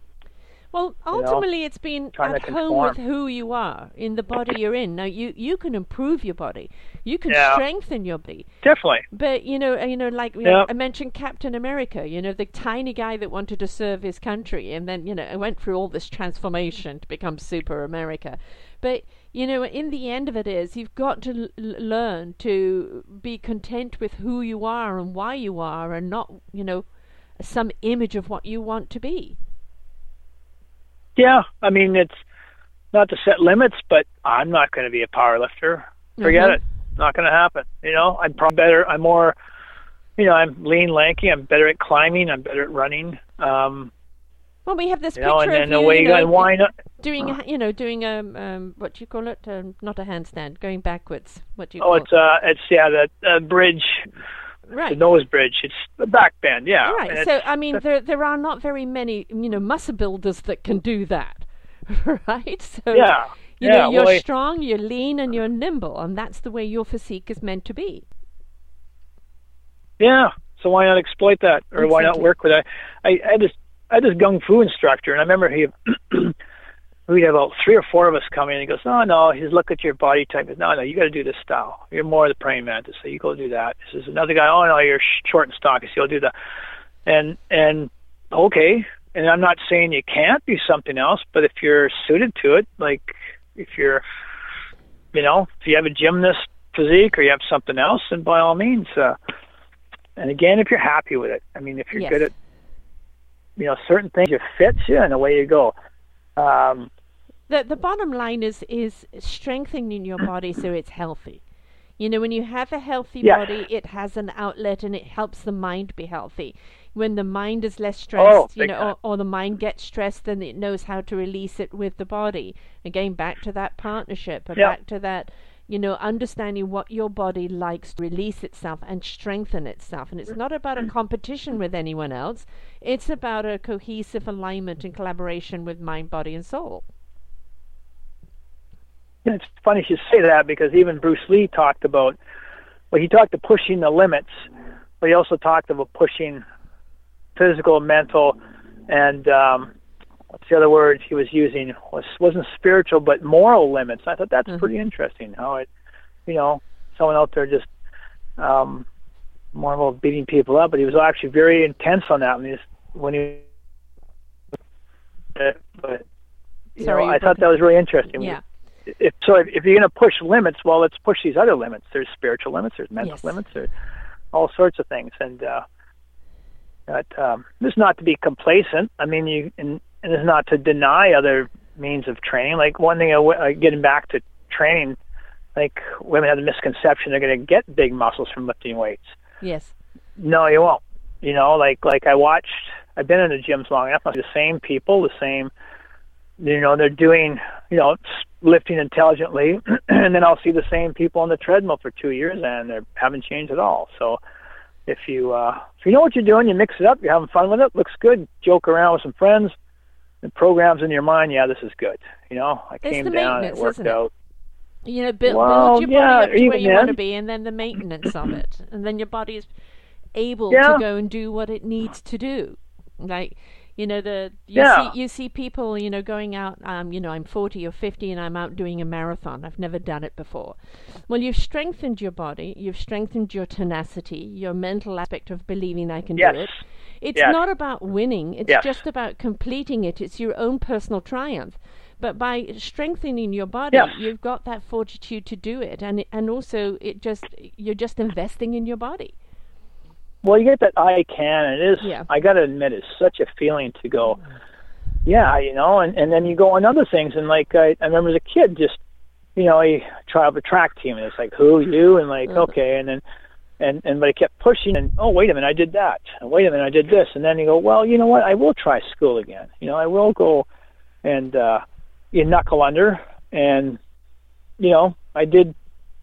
A: Well,
B: know,
A: ultimately, it's been
B: trying
A: at home with who you are in the body you're in. Now, you you can improve your body, you can
B: Yeah.
A: strengthen your body,
B: definitely,
A: but you know, you know, like you
B: Yeah.
A: know, I mentioned Captain America. You know, the tiny guy that wanted to serve his country, and then you know, went through all this transformation to become Super America. But you know, in the end of it is, you've got to l- learn to be content with who you are and why you are, and not you know, some image of what you want to be.
B: yeah. I mean, it's not to set limits, but I'm not going to be a power lifter. Forget
A: Mhm.
B: it. Not going to happen. You know, I'm probably better. I'm more, you know, I'm lean, lanky. I'm better at climbing. I'm better at running. Um,
A: Well, we have this
B: you know,
A: picture
B: and
A: of
B: then the
A: you,
B: way
A: you know,
B: and why not?
A: doing, a- you know, doing um, um, what do you call it? Um, not a handstand, going backwards. What do you
B: Oh,
A: call
B: it's uh, it's yeah, the uh, bridge,
A: it?
B: the nose bridge. It's the back bend. Yeah. and
A: Right.
B: it's-
A: So, I mean, there there are not very many, you know, muscle builders that can do that, right? So,
B: yeah.
A: you
B: yeah.
A: know, you're
B: well,
A: strong, you're lean, and you're nimble, and that's the way your physique is meant to be.
B: Yeah. So why not exploit that, or why not work with it? I, I this I had this gung fu instructor, and I remember he we'd have about three or four of us come in. and He goes, "Oh no," he says, "Look at your body type." He "No, no, you got to do this style. You're more of the praying mantis, so you go do that." This is another guy. "Oh no, you're short and stocky, so you'll do that." And and okay, and I'm not saying you can't do something else, but if you're suited to it, like if you're, you know, if you have a gymnast physique or you have something else, then by all means. Uh, and again, if you're happy with it, I mean, if you're
A: Yes.
B: good at, you know, certain things, it fits you, and away you go. Um,
A: The the bottom line is is strengthening your body so it's healthy. You know, when you have a healthy
B: Yes.
A: body, it has an outlet and it helps the mind be healthy. when the mind is less stressed,
B: oh,
A: you know, or, or, the mind gets stressed, then it knows how to release it with the body. Again, back to that partnership, or back to that, you know, understanding what your body likes to release itself and strengthen itself. And it's not about a competition with anyone else, it's about a cohesive alignment and collaboration with mind, body, and soul.
B: It's funny you say that because even Bruce Lee talked about, well, he talked to pushing the limits, but he also talked about pushing physical, mental, and um, what's the other word he was using was wasn't spiritual but moral limits. I thought that's mm-hmm. pretty interesting. How it, you know, someone out there just um, more about beating people up, but he was actually very intense on that when he was, when he. But you Sorry, know, I thought that was really interesting.
A: Yeah.
B: If so, if, if you're going to push limits, well, let's push these other limits. There's spiritual limits. There's mental
A: yes.
B: limits. There's all sorts of things, and uh, that um, this is not to be complacent. I mean, you and and it's not to deny other means of training. Like one thing, uh, getting back to training, like women have the misconception they're going to get big muscles from lifting weights.
A: Yes.
B: No, you won't. You know, like like I watched. I've been in the gyms long enough. The same people, the same. You know, they're doing you know lifting intelligently, and then I'll see the same people on the treadmill for two years, and they haven't changed at all. So if you uh, if you know what you're doing, you mix it up, you're having fun with it, looks good, joke around with some friends, the programs in your mind, yeah, this is good. You know, I
A: it's
B: came down, it worked out.
A: You know, build,
B: well,
A: build your
B: yeah,
A: body up to where you
B: then.
A: want to be, and then the maintenance of it, and then your body is able
B: yeah.
A: to go and do what it needs to do. Like, you know, the you
B: yeah.
A: see you see people, you know, going out. Um, you know, I'm 40 or 50, and I'm out doing a marathon. I've never done it before. Well, you've strengthened your body, you've strengthened your tenacity, your mental aspect of believing I can
B: yes.
A: do it it's
B: yes.
A: not about winning, it's
B: yes.
A: just about completing it. It's your own personal triumph. But by strengthening your body,
B: yes.
A: you've got that fortitude to do it, and and also it just you're just investing in your body.
B: Well, you get that I can. It is.
A: Yeah.
B: I got to admit, it's such a feeling to go. Yeah, you know, and and then you go on other things, and like I, I remember as a kid, just you know, I tried the track team, and it's like who you, and like okay, and then and and but I kept pushing and oh wait a minute I did that. And wait a minute I did this. And then you go well you know what? I will try school again. You know I will go and uh you knuckle under. And you know I did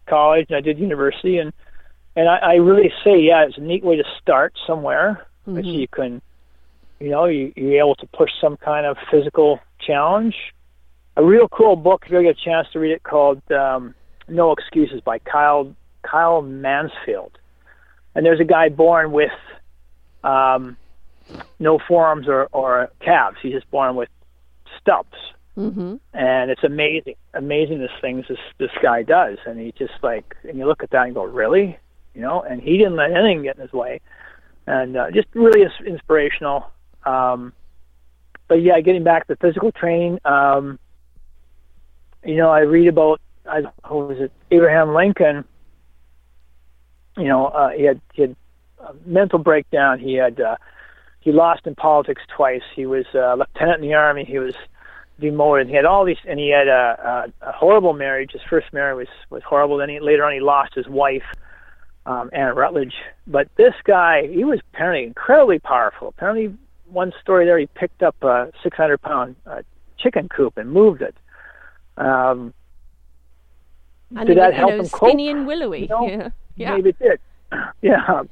B: college and I did university. And and I, I really say yeah it's a neat way to start somewhere. Mm-hmm. so you can you know you you're able to push some kind of physical challenge. A real cool book if you ever get a chance to read it called um, No Excuses by Kyle Kyle Mansfield and there's a guy born with um, no forearms or, or calves. He's just born with stubs.
A: Mm-hmm.
B: And it's amazing, amazing this things this this guy does. And he just like, and you look at that and go, really, you know. And he didn't let anything get in his way, and uh, just really is inspirational. Um, but yeah, getting back to physical training, um, you know, I read about I who was it Abraham Lincoln you know, uh, he had he had a mental breakdown. He had uh, he lost in politics twice. He was a lieutenant in the army. He was demoted. He had all these, and he had a, a, a horrible marriage. His first marriage was was horrible. Then he, later on, he lost his wife, um, Anna Rutledge. But this guy, he was apparently incredibly powerful. Apparently, one story there, he picked up a 600 pound uh, chicken coop and moved it. Um,
A: and
B: did that help
A: know,
B: him cope?
A: Skinny and willowy.
B: You know?
A: yeah. Yeah.
B: Maybe it did. Yeah,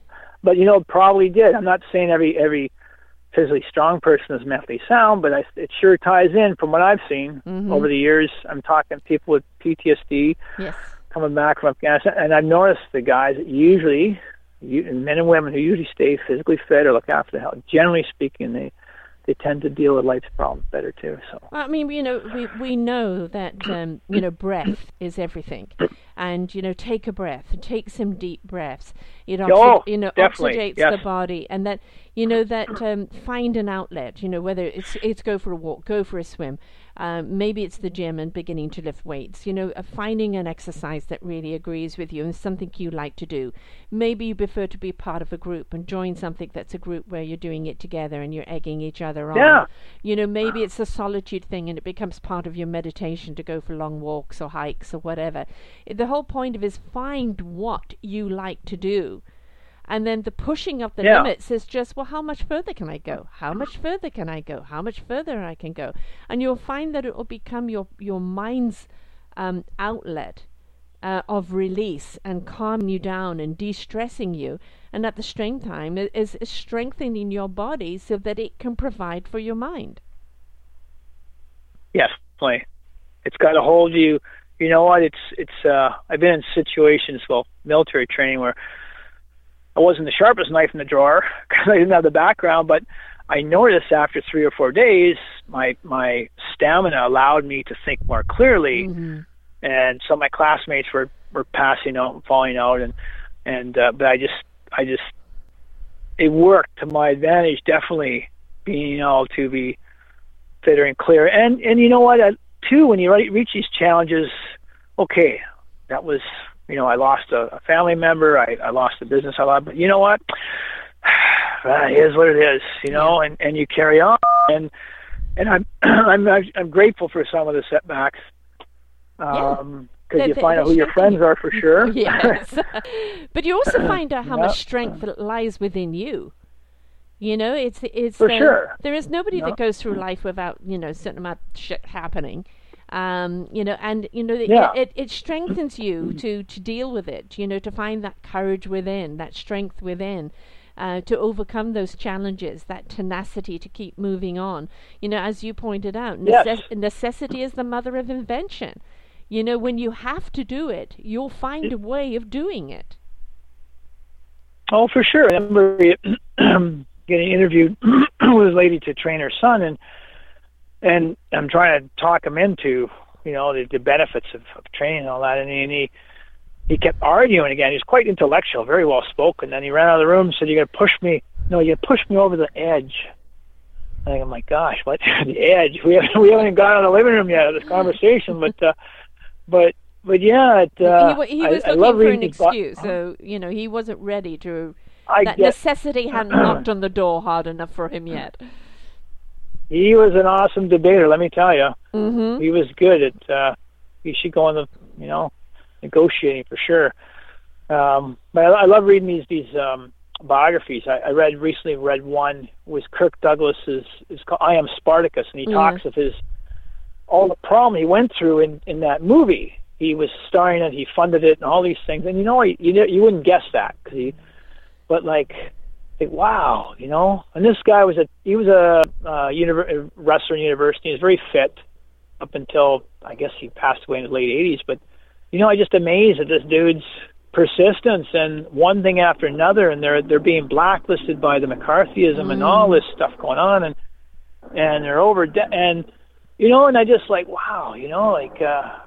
B: but you know, probably did. I'm not saying every every physically strong person is mentally sound, but I, it sure ties in from what I've seen
A: mm-hmm.
B: over the years. I'm talking people with PTSD
A: yes.
B: coming back from Afghanistan, and I've noticed the guys that usually, you, men and women who usually stay physically fit or look after the health, generally speaking, they they tend to deal with life's problems better too. So
A: I mean, you know, we we know that um, you know breath is everything, and you know, take a breath, take some deep breaths. It oxy-
B: oh,
A: you know
B: definitely.
A: oxygenates
B: yes.
A: the body, and that you know that um, find an outlet. You know, whether it's it's go for a walk, go for a swim. Um, maybe it's the gym and beginning to lift weights. You know, uh, finding an exercise that really agrees with you and something you like to do. Maybe you prefer to be part of a group and join something that's a group where you're doing it together and you're egging each other on.
B: Yeah.
A: You know, maybe it's a solitude thing and it becomes part of your meditation to go for long walks or hikes or whatever. The whole point of it is find what you like to do And then the pushing of the
B: Yeah.
A: limits is just, well, how much further can I go? How much further can I go? How much further I can go? And you'll find that it will become your your mind's um, outlet uh, of release and calming you down and de-stressing you, and at the same time i- is, is strengthening your body so that it can provide for your mind.
B: Yes, play. It's got to hold you. You know what? It's it's. uh I've been in situations, well, military training where I wasn't the sharpest knife in the drawer because I didn't have the background, but I noticed after three or four days, my my stamina allowed me to think more clearly,
A: Mhm.
B: and some of my classmates were were passing out and falling out, and and uh, but I just I just it worked to my advantage. Definitely being able to be fitter and clear, and and you know what? I, too, when you re- reach these challenges, okay, that was you know I lost a, a family member, I, I lost a business I lost, but you know what? That is what it is, you know, and and you carry on, and and I'm I'm I'm grateful for some of the setbacks.
A: Yeah.
B: Um, because you find out who your friends are for sure.
A: yes. but you also find out how
B: Yeah.
A: much strength lies within you. You know, it's it's
B: For sure.
A: There is nobody
B: Yeah.
A: that goes through life without you know a certain amount of shit happening. Um, you know, and you know, it,
B: Yeah.
A: it, it strengthens you to to deal with it. You know, to find that courage within, that strength within. Uh, to overcome those challenges, that tenacity to keep moving on. You know, as you pointed out,
B: Yes.
A: necessity is the mother of invention. You know, when you have to do it, you'll find a way of doing it.
B: Oh, for sure. I remember getting interviewed with a lady to train her son, and and I'm trying to talk him into, you know, the, the benefits of, of training and all that, and he, and he he kept arguing again. He's quite intellectual, very well spoken. Then he ran out of the room and said, "You're gonna push me. No, you push me over the edge." I think, oh my gosh, what the edge? We haven't we haven't even got out of the living room yet of this conversation, but uh, but but yeah, it, uh,
A: he, he
B: I-
A: was
B: I
A: looking
B: love
A: for an
B: reading bo-
A: excuse, so you know he wasn't ready to.
B: I
A: that
B: get
A: necessity hadn't knocked on the door hard enough for him yet.
B: He was an awesome debater. Let me tell you.
A: Mm-hmm.
B: he was good at uh he should go on the you know negotiating for sure um but i, I love reading these these um biographies I, I read recently read one was kirk douglas's is called i am spartacus and he
A: Yeah.
B: talks of his all the problem he went through in in that movie he was starring it he funded it and all these things and you know you you, you wouldn't guess that because he but like think, wow, you know. And this guy was a he was a uh, univer- wrestler in university. He was very fit up until I guess he passed away in the late 80s. But you know, I just amazed at this dude's persistence and one thing after another, and they're they're being blacklisted by the McCarthyism and all this stuff going on, and and they're over de- and you know, and I just like wow, you know, like uh,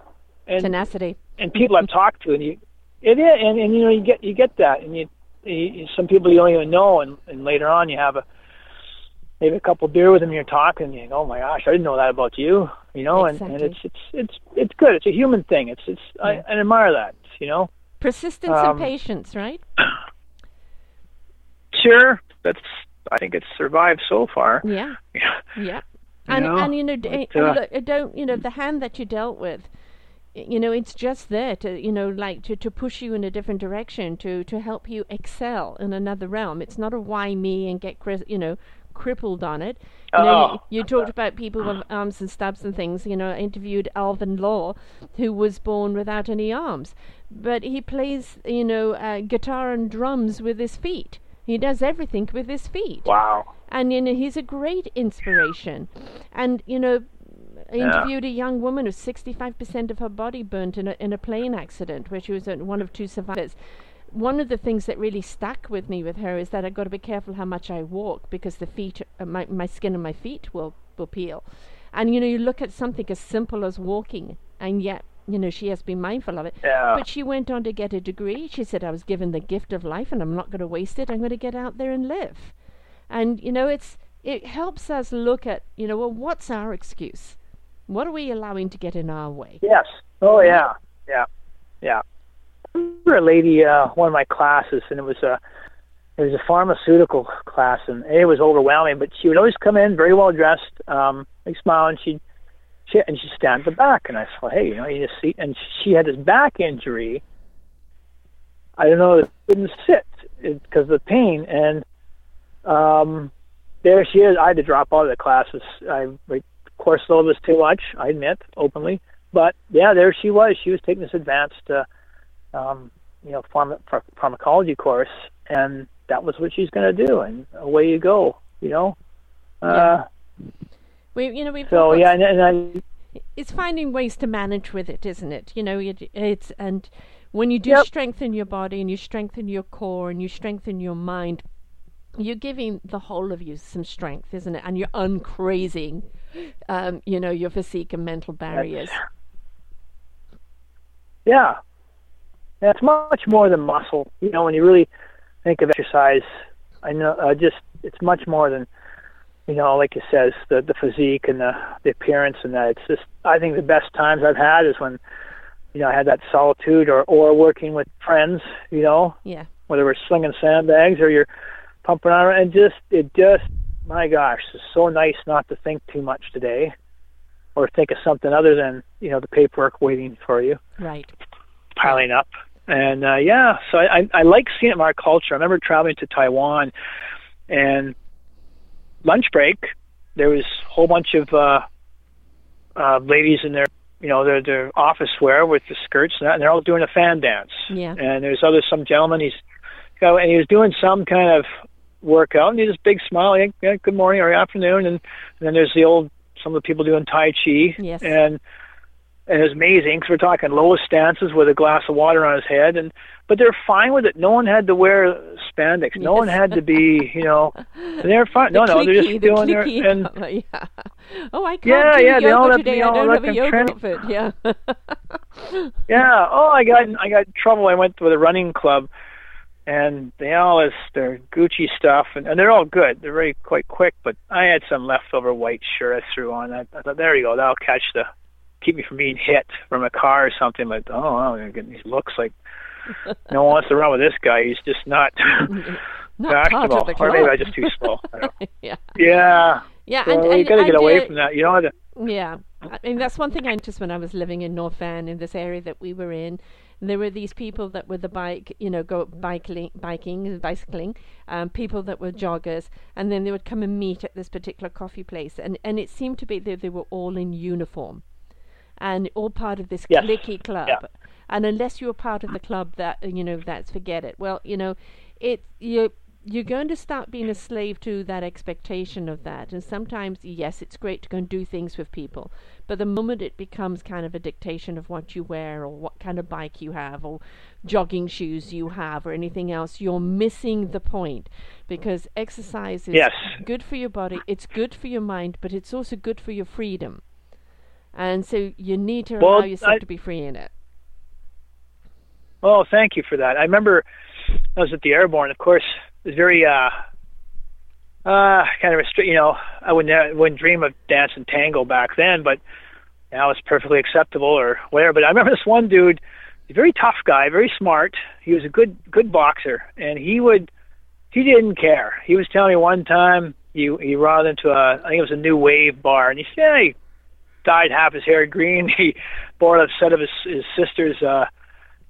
B: and
A: Tenacity.
B: and people I've talked to, and you, it is, and, and you know, you get you get that, and you, you some people you don't even know, and, and later on you have a maybe a couple beer with them, and you're talking, and you go, oh my gosh, I didn't know that about you, you know, and, and it's it's it's it's good. It's a human thing. It's it's I,
A: Yeah.
B: I admire that, you know.
A: Persistence
B: Um,
A: and patience, right?
B: Sure, that's I think it's survived so far.
A: Yeah.
B: Yeah.
A: Yeah. And
B: know,
A: and you know,
B: but,
A: and
B: uh,
A: look, uh, don't you know the hand that you dealt with? You know, it's just there to you know, like to, to push you in a different direction, to to help you excel in another realm. It's not a why me and get cri- you know crippled on it. You, know,
B: Oh.
A: you, you talked about people with arms and stubs and things. You know, I interviewed Alvin Law, who was born without any arms, but he plays you know uh, guitar and drums with his feet. He does everything with his feet
B: Wow.
A: and you know he's a great inspiration and you know I
B: Yeah.
A: interviewed a young woman who's 65% of her body burnt in a, in a plane accident where she was one of two survivors one of the things that really stuck with me with her is that I've got to be careful how much I walk because the feet, uh, my, my skin and my feet will, will peel. And you know, you look at something as simple as walking, and yet, you know, she has been mindful of it.
B: Yeah.
A: But she went on to get a degree. She said, I was given the gift of life and I'm not going to waste it. I'm going to get out there and live. And, you know, it's it helps us look at, you know, well, what's our excuse? What are we allowing to get in our way?
B: Yes. Oh yeah. Yeah. Yeah. I remember a lady, uh, one of my classes, and it was a it was a pharmaceutical class, and it was overwhelming. But she would always come in very well dressed, um, like smile, and she'd she and she'd stand at the back, and I thought, hey, you know, you just see, and she had this back injury, I don't know, it couldn't sit because of the pain. And um, there she is. I had to drop out of the classes. I course load was too much. I admit openly, but yeah, there she was. She was taking this advanced, uh, um, you know, pharma- pharmacology course, and that was what she's going to do. And away you go. You know. Uh,
A: we, you know, we've
B: so yeah, and, and I
A: it's finding ways to manage with it, isn't it? You know, it, it's and when you do
B: yep.
A: strengthen your body and you strengthen your core and you strengthen your mind, you're giving the whole of you some strength, isn't it? And you're uncrazing, um, you know, your physique and mental barriers.
B: yeah. yeah, it's much more than muscle. You know, when you really think of exercise, I know uh, just it's much more than you know, like it says, the the physique and the the appearance and that. It's just I think the best times I've had is when, you know, I had that solitude or or working with friends. You know,
A: yeah,
B: whether we're slinging sandbags or you're pumping on, and just it just my gosh, it's so nice not to think too much today, or think of something other than you know the paperwork waiting for you,
A: right,
B: piling up. And uh, yeah, so I, I I like seeing it in our culture. I remember traveling to Taiwan, and lunch break, there was a whole bunch of uh, uh, ladies in their, you know, their their office wear with the skirts and that, and they're all doing a fan dance.
A: Yeah.
B: And there's other some gentleman. He's, you know, and he was doing some kind of workout, and he just big smile, hey, yeah, good morning or afternoon, and, and then there's the old some of the people doing tai chi.
A: Yes.
B: And and it was amazing because we're talking lowest stances with a glass of water on his head, and but they're fine with it. No one had to wear spandex. No one had to be, you know, they're fine.
A: The
B: no, no, they're just
A: the
B: doing their and
A: yeah. Oh, I can't
B: Yeah,
A: do
B: yeah, they all
A: yoga
B: have-
A: today. I don't
B: have
A: a yoga outfit. Yeah.
B: yeah. Oh, I got I got in trouble. I went with a running club, and they all has their Gucci stuff, and, and they're all good. They're very quite quick. But I had some leftover white shirt I threw on. I, I thought, there you go, that'll catch the keep me from being hit from a car or something. But oh, I'm gonna get these looks like no one wants to run with this guy. He's just not
A: Not
B: fashionable, or maybe. I'm just too slow. I don't know.
A: yeah.
B: Yeah.
A: Yeah,
B: So
A: and,
B: you got to get away from that. You to.
A: Yeah, I mean that's one thing I noticed when I was living in North Van in this area that we were in. There were these people that were the bike, you know, go biking, biking, bicycling, um, people that were joggers, and then they would come and meet at this particular coffee place, and and it seemed to be that they were all in uniform, and all part of this
B: Yes.
A: clicky club.
B: Yeah.
A: And unless you're part of the club, that you know, that's forget it. Well, you know, it you you're going to start being a slave to that expectation of that. And sometimes, yes, it's great to go and do things with people, but the moment it becomes kind of a dictation of what you wear or what kind of bike you have or jogging shoes you have or anything else, you're missing the point because exercise is
B: Yes.
A: good for your body, it's good for your mind, but it's also good for your freedom. And so you need to
B: Well,
A: allow yourself
B: I-
A: to be free in it.
B: Oh, thank you for that. I remember I was at the Airborne. Of course, was very uh, uh, kind of restrict. You know, I wouldn't wouldn't dream of dancing tango back then, but now it's perfectly acceptable or whatever. But I remember this one dude, very tough guy, very smart. He was a good good boxer, and he would he didn't care. He was telling me one time he he ran into a I think it was a new wave bar, and he said yeah, he dyed half his hair green. He borrowed a set of his his sister's uh,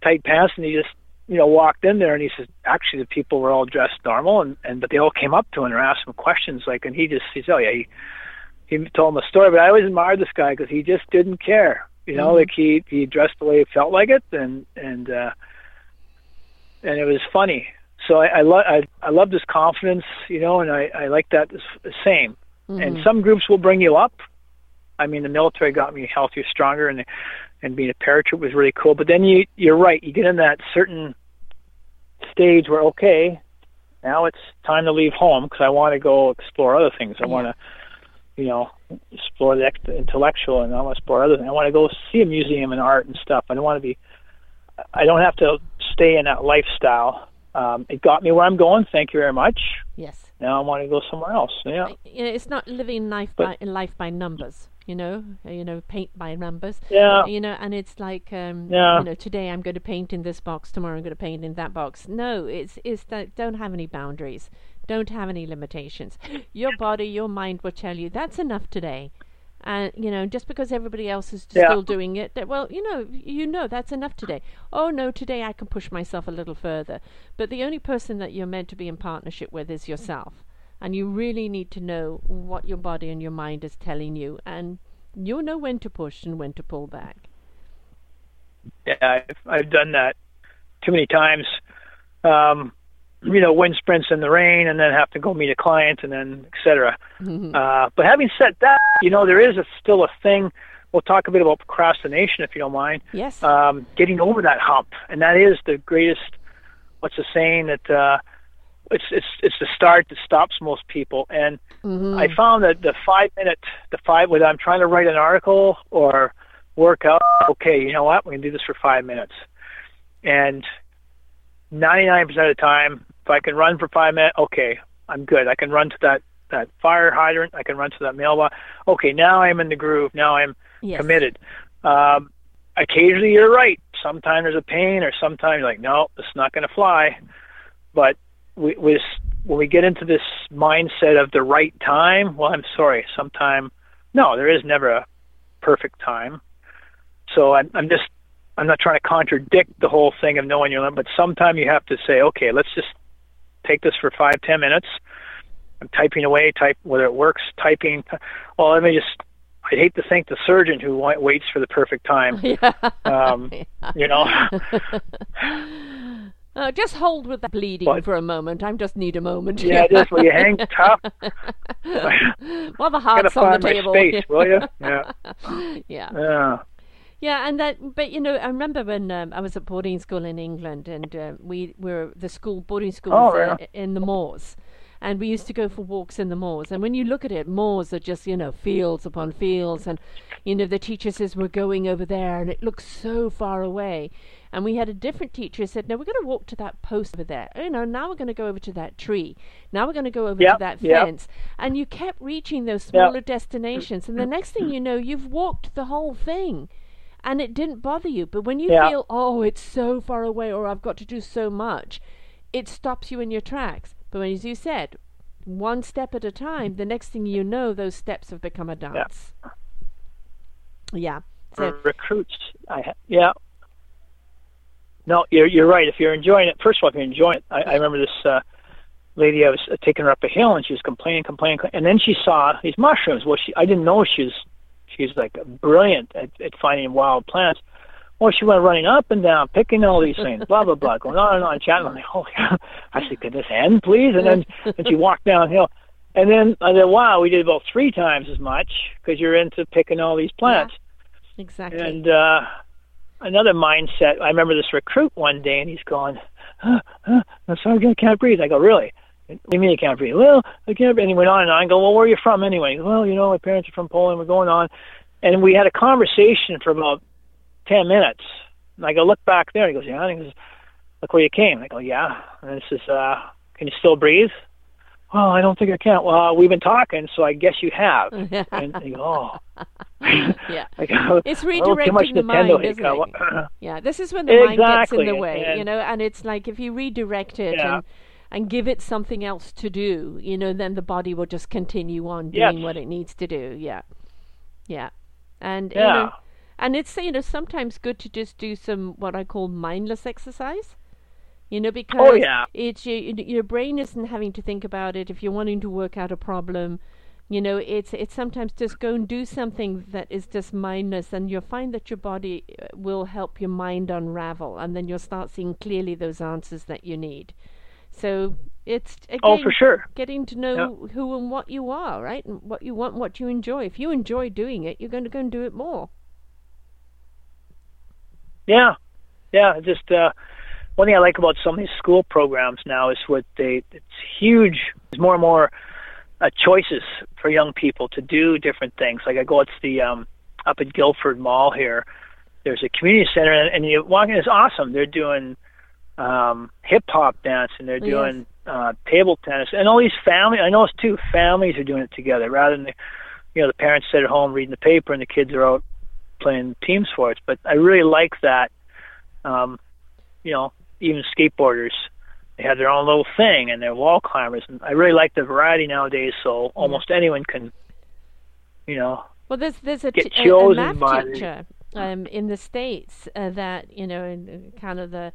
B: tight pants, and he just you know walked in there, and he says actually the people were all dressed normal, and and but they all came up to him and asked him questions like, and he just he said oh yeah he he told him a story, but I always admired this guy because he just didn't care. You know,
A: Mhm.
B: like he he dressed the way he felt like it, and and uh, and it was funny. So I I, lo- I I love this confidence, you know, and I I like that the same. And
A: Mhm.
B: some groups will bring you up. I mean, the military got me healthier, stronger, and and being a paratroop was really cool. But then you you're right, you get in that certain stage where okay, now it's time to leave home because I want to go explore other things. I want to, you know, explore the intellectual, and I want to explore other things. I want to go see a museum and art and stuff. I don't want to be. I don't have to stay in that lifestyle. Um, it got me where I'm going. Thank you very much.
A: Yes.
B: Now I want to go somewhere else. Yeah.
A: you know, it's not living life
B: But-
A: by life by numbers. You know, Uh, you know, paint by numbers.
B: Yeah.
A: You know, and it's like, um,
B: Yeah.
A: you know, today I'm going to paint in this box. Tomorrow I'm going to paint in that box. No, it's it's that don't have any boundaries. Don't have any limitations. Your body, your mind will tell you that's enough today, and you know just because everybody else is
B: Yeah.
A: still doing it that well you know you know that's enough today oh no today i can push myself a little further but the only person that you're meant to be in partnership with is yourself and you really need to know what your body and your mind is telling you and you'll know when to push and when to pull back
B: Yeah, I've, I've done that too many times. Um, you know, win sprints in the rain, and then have to go meet a client, and then et cetera. Uh, but having said that, you know, there is a, still a thing. We'll talk a bit about procrastination, if you don't mind.
A: yes
B: Um, getting over that hump, and that is the greatest. What's the saying that? Uh, it's it's it's the start that stops most people, and
A: Mhm.
B: I found that the five minute, the five, whether I'm trying to write an article or work out, okay, you know what, we can do this for five minutes. And 99% of the time, if I can run for five minutes, okay, I'm good. I can run to that, that fire hydrant. I can run to that mailbox. Okay, now I'm in the groove. Now I'm
A: yes
B: committed. Um, occasionally you're right. Sometimes there's a pain, or sometimes you're like, no, it's not going to fly. But we, we, when we get into this mindset of the right time, well, I'm sorry. Sometime, no, there is never a perfect time. So I'm, I'm just, I'm not trying to contradict the whole thing of knowing your limit, but sometime you have to say, okay, let's just take this for five, ten minutes. I'm typing away, type whether it works, typing. Well, let me just. I'd hate to think the surgeon who waits for the perfect time.
A: yeah
B: Um, you know,
A: Uh, just hold with that bleeding for a moment. I just need a moment.
B: yeah, just will you hang tough?
A: well, the heart's on the table.
B: space, will you? Yeah,
A: yeah.
B: yeah.
A: Yeah, and that, but you know, I remember when um, I was at boarding school in England, and uh, we were the school boarding school
B: Oh,
A: uh,
B: yeah.
A: in the moors, and we used to go for walks in the moors. And when you look at it, moors are just you know fields upon fields, and you know the teacher says we're going over there, and it looks so far away. And we had a different teacher who said, "No, we're going to walk to that post over there. You know, now we're going to go over to that tree. Now we're going to go over to
B: Yep,
A: that
B: yep.
A: fence." And you kept reaching those smaller destinations, and the next thing you know, you've walked the whole thing and it didn't bother you. But when you
B: Yeah.
A: feel, oh, it's so far away, or I've got to do so much, it stops you in your tracks. But when, as you said, one step at a time, the next thing you know, those steps have become a dance. Yeah. So,
B: recruits, I ha- yeah. No, you're you're right. If you're enjoying it, first of all, if you're enjoying it, I, I remember this uh, lady. I was uh, taking her up a hill, and she was complaining, complaining, complaining, and then she saw these mushrooms. Well, she I didn't know she was she's like brilliant at, at finding wild plants. Well, she went running up and down, picking all these things, blah blah blah, going on and on, chatting. I'm like, oh, yeah. I said, could this end, please? And then and she walked downhill, and then I said, wow, we did about three times as much because you're into picking all these plants.
A: exactly.
B: And uh, another mindset. I remember this recruit one day, and he's going, huh, huh, "I'm sorry, I can't breathe." I go, "Really? What do you mean you can't breathe?" Well, I can't. breathe." And he went on and on. I go, "Well, where are you from anyway?" Goes, well, you know, my parents are from Poland. We're going on, and we had a conversation for about ten minutes. And I go, "Look back there." He goes, "Yeah." And he goes, "Look where you came." I go, "Yeah." And this is, uh, "Can you still breathe?" Well, I don't think I can. Well, we've been talking, so I guess you have. and he goes, "Oh."
A: yeah.
B: Go,
A: It's
B: "Oh,
A: redirecting the
B: Nintendo."
A: mind, isn't
B: go,
A: it? Yeah, this is when the mind gets in the way, you know, and it's like if you redirect it
B: Yeah.
A: and and give it something else to do, you know, then the body will just continue on
B: Yes.
A: doing what it needs to do. Yeah. Yeah. And you
B: Yeah.
A: know and it's you know sometimes good to just do some what I call mindless exercise. You know, because
B: Oh, yeah.
A: it's your your brain isn't having to think about it. If you're wanting to work out a problem, you know, it's it's sometimes just go and do something that is just mindless, and you'll find that your body uh, will help your mind unravel, and then you'll start seeing clearly those answers that you need. So it's again
B: Oh, for sure.
A: getting to know who and what you are, right, and what you want, what you enjoy. If you enjoy doing it, you're going to go and do it more.
B: Yeah, yeah. Just uh, one thing I like about some of these school programs now is what they it's huge. There's more and more uh, choices for young people to do different things. Like I go, it's the um, up at Guildford Mall here. There's a community center, and, and you walk in. It's awesome. They're doing um, hip hop dance, and they're
A: Yes.
B: doing uh, table tennis, and all these family. I noticed too. Families are doing it together rather than the, you know the parents sit at home reading the paper, and the kids are out playing team sports. But I really like that. Um, you know, even skateboarders, they have their own little thing, and they're wall climbers. And I really like the variety nowadays. So almost anyone can, you know,
A: Well, there's there's a,
B: get
A: t- a, a math
B: by
A: teacher um, in the states uh, that you know, in uh, kind of the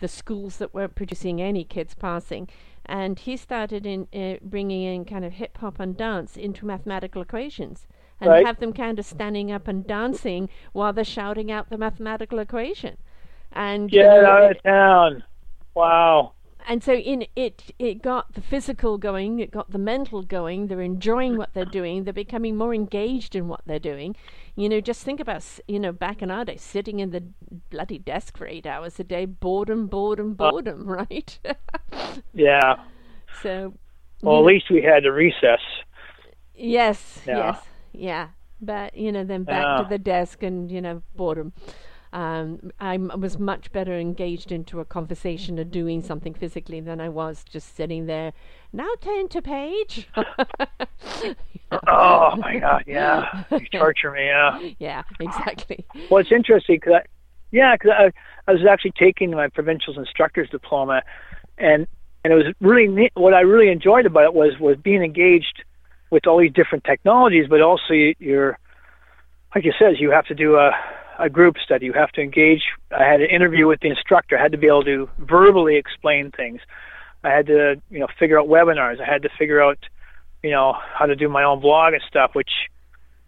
A: the schools that weren't producing any kids passing, and he started in uh, bringing in kind of hip hop and dance into mathematical equations, and
B: Right.
A: have them kind of standing up and dancing while they're shouting out the mathematical equation, and you
B: Get
A: know,
B: out
A: it-
B: of town. Wow.
A: and so in it it got the physical going it got the mental going they're enjoying what they're doing they're becoming more engaged in what they're doing you know just think about you know back in our day sitting in the bloody desk for eight hours a day boredom boredom uh. boredom right
B: Yeah.
A: so
B: Well, at
A: know-
B: least we had the recess.
A: yes
B: Yeah.
A: yes yeah but you know then back
B: Yeah.
A: to the desk and you know boredom um, I was much better engaged into a conversation or doing something physically than I was just sitting there. Now turn to page.
B: Oh my God. Yeah. You torture me. Yeah.
A: yeah, exactly.
B: Well, it's interesting because I, yeah, because I, I was actually taking my provincials instructor's diploma, and and it was really neat. What I really enjoyed about it was was being engaged with all these different technologies, but also you, you're, like you said, you have to do a a group study. You have to engage. I had an interview with the instructor. I had to be able to verbally explain things. I had to, you know, figure out webinars. I had to figure out, you know, how to do my own blog and stuff, which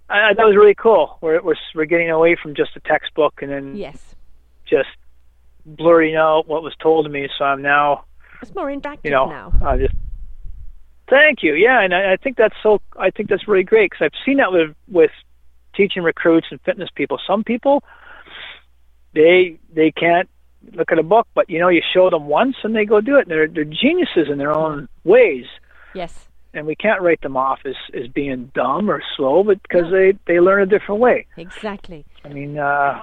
B: I, that was really cool. We're, we're we're getting away from just a textbook and then
A: Yes,
B: just blurting out what was told to me. So I'm now,
A: it's more interactive
B: you know,
A: now.
B: I just thank you. Yeah, and I, I think that's so. I think that's really great because I've seen that with with teaching recruits and fitness people. Some people they they can't look at a book, but you know, you show them once and they go do it. And they're they're geniuses in their own ways.
A: Yes,
B: and we can't write them off as as being dumb or slow, but because
A: No.
B: they they learn a different way.
A: exactly.
B: I mean, uh,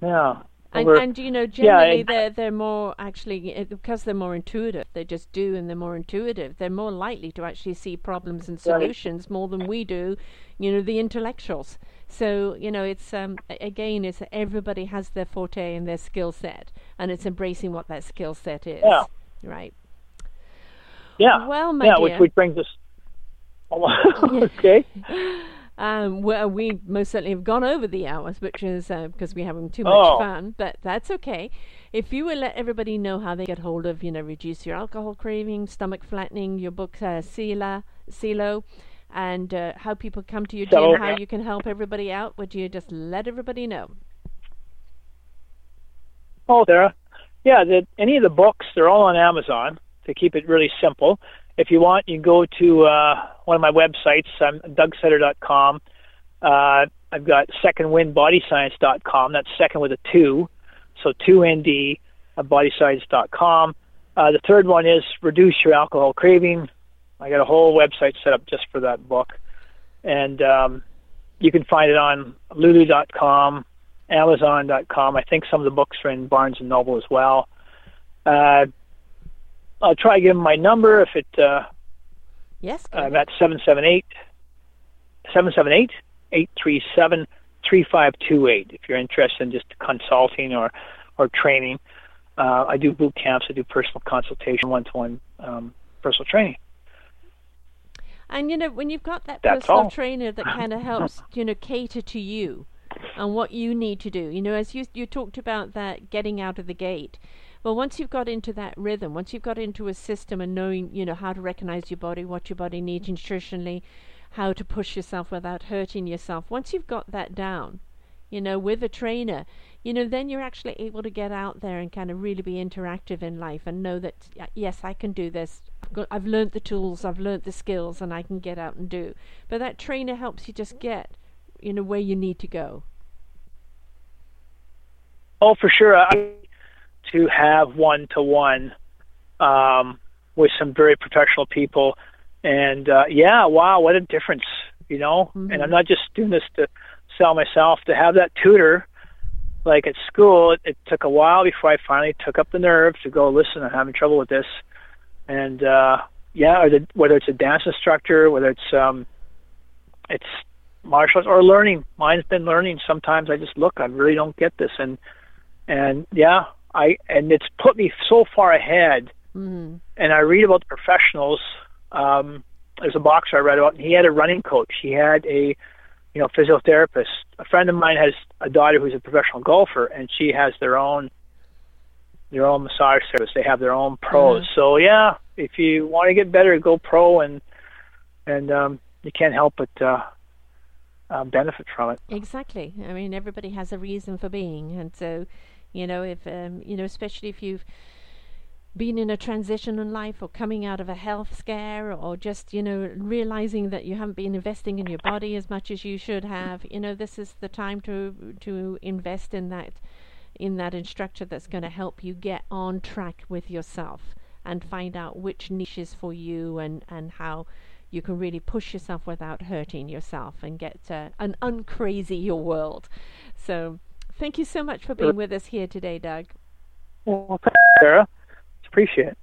B: yeah.
A: And, and you know, generally
B: and-
A: they're they're more actually uh, because they're more intuitive. They just do, and they're more intuitive. They're more likely to actually see problems and
B: Right.
A: solutions more than we do. You know, the intellectuals. So you know, it's um again, it's everybody has their forte and their skill set, and it's embracing what that skill set is.
B: Yeah.
A: Right.
B: yeah,
A: Well, my
B: yeah,
A: dear.
B: which which brings us. okay.
A: Um, well, we most certainly have gone over the hours, which is uh, because we're having too much
B: Oh.
A: fun, but that's okay. If you will let everybody know how they get hold of, you know, reduce your alcohol craving, stomach flattening, your book, uh, Sila, Silo, and uh, how people come to your gym,
B: Silo,
A: how
B: yeah.
A: you can help everybody out, would you just let everybody know?
B: Oh, Sarah. Yeah, the, any of the books, they're all on Amazon to keep it really simple. If you want, you can go to uh, one of my websites. I'm dougsetter.com. Uh, I've got secondwindbodyscience.com. That's second with a two, so two nd uh, bodyscience.com. Uh, the third one is reduce your alcohol craving. I got a whole website set up just for that book, and um, you can find it on lulu.com, Amazon.com. I think some of the books are in Barnes and Noble as well. Uh, I'll try to give them my number if it. Uh,
A: Yes.
B: I'm at 778 778 837 3528 if you're interested in just consulting or, or training. Uh, I do boot camps, I do personal consultation, one to one personal training.
A: And you know, when you've got that
B: That's
A: personal
B: all.
A: trainer that kind of helps, you know, cater to you and what you need to do. You know, as you you talked about that getting out of the gate. Well, once you've got into that rhythm, once you've got into a system and knowing, you know, how to recognize your body, what your body needs nutritionally, how to push yourself without hurting yourself. Once you've got that down, you know, with a trainer, you know, then you're actually able to get out there and kind of really be interactive in life and know that yes, I can do this. I've, got, I've learned the tools, I've learned the skills, and I can get out and do. But that trainer helps you just get, you know, where you need to go.
B: Oh, for sure. I to have one to one with some very professional people, and uh, yeah, wow, what a difference, you know.
A: Mhm.
B: And I'm not just doing this to sell myself. To have that tutor, like at school, it, it took a while before I finally took up the nerve to go. Listen, I'm having trouble with this, and uh, yeah, or the, whether it's a dance instructor, whether it's um, it's martial arts or learning. Mine's been learning. Sometimes I just look, I really don't get this, and and yeah, I and it's put me so far ahead.
A: Mm.
B: And I read about the professionals. Um, there's a boxer I read about, and he had a running coach. He had a you know, physiotherapists. A friend of mine has a daughter who's a professional golfer, and she has their own their own massage service. They have their own pros.
A: Mhm.
B: So yeah, if you want to get better, go pro, and and um, you can't help but uh, uh, benefit from it.
A: Exactly. I mean, everybody has a reason for being, and so, you know, if um, you know, especially if you've been in a transition in life or coming out of a health scare or just you know realizing that you haven't been investing in your body as much as you should have you know this is the time to to invest in that in that instructor that's going to help you get on track with yourself and find out which niches for you and and how you can really push yourself without hurting yourself and get uh, an uncrazy your world. So thank you so much for being with us here today doug
B: Well, thanks, Sarah. Appreciate it.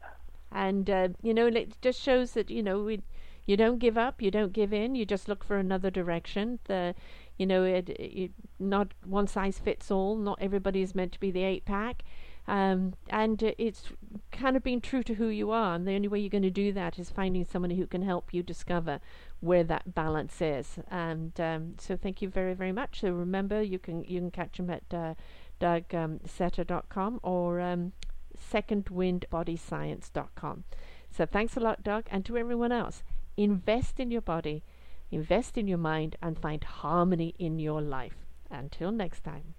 A: and uh, you know it just shows that you know we you don't give up you don't give in you just look for another direction the you know it, it not one size fits all not everybody is meant to be the eight pack um, and uh, it's kind of being true to who you are and the only way you're going to do that is finding somebody who can help you discover where that balance is and um, so thank you very very much so remember you can you can catch him at uh, dougsetter.com or um, secondwindbodyscience.com. So thanks a lot, Doug, and to everyone else. Invest in your body, invest in your mind, and find harmony in your life. Until next time.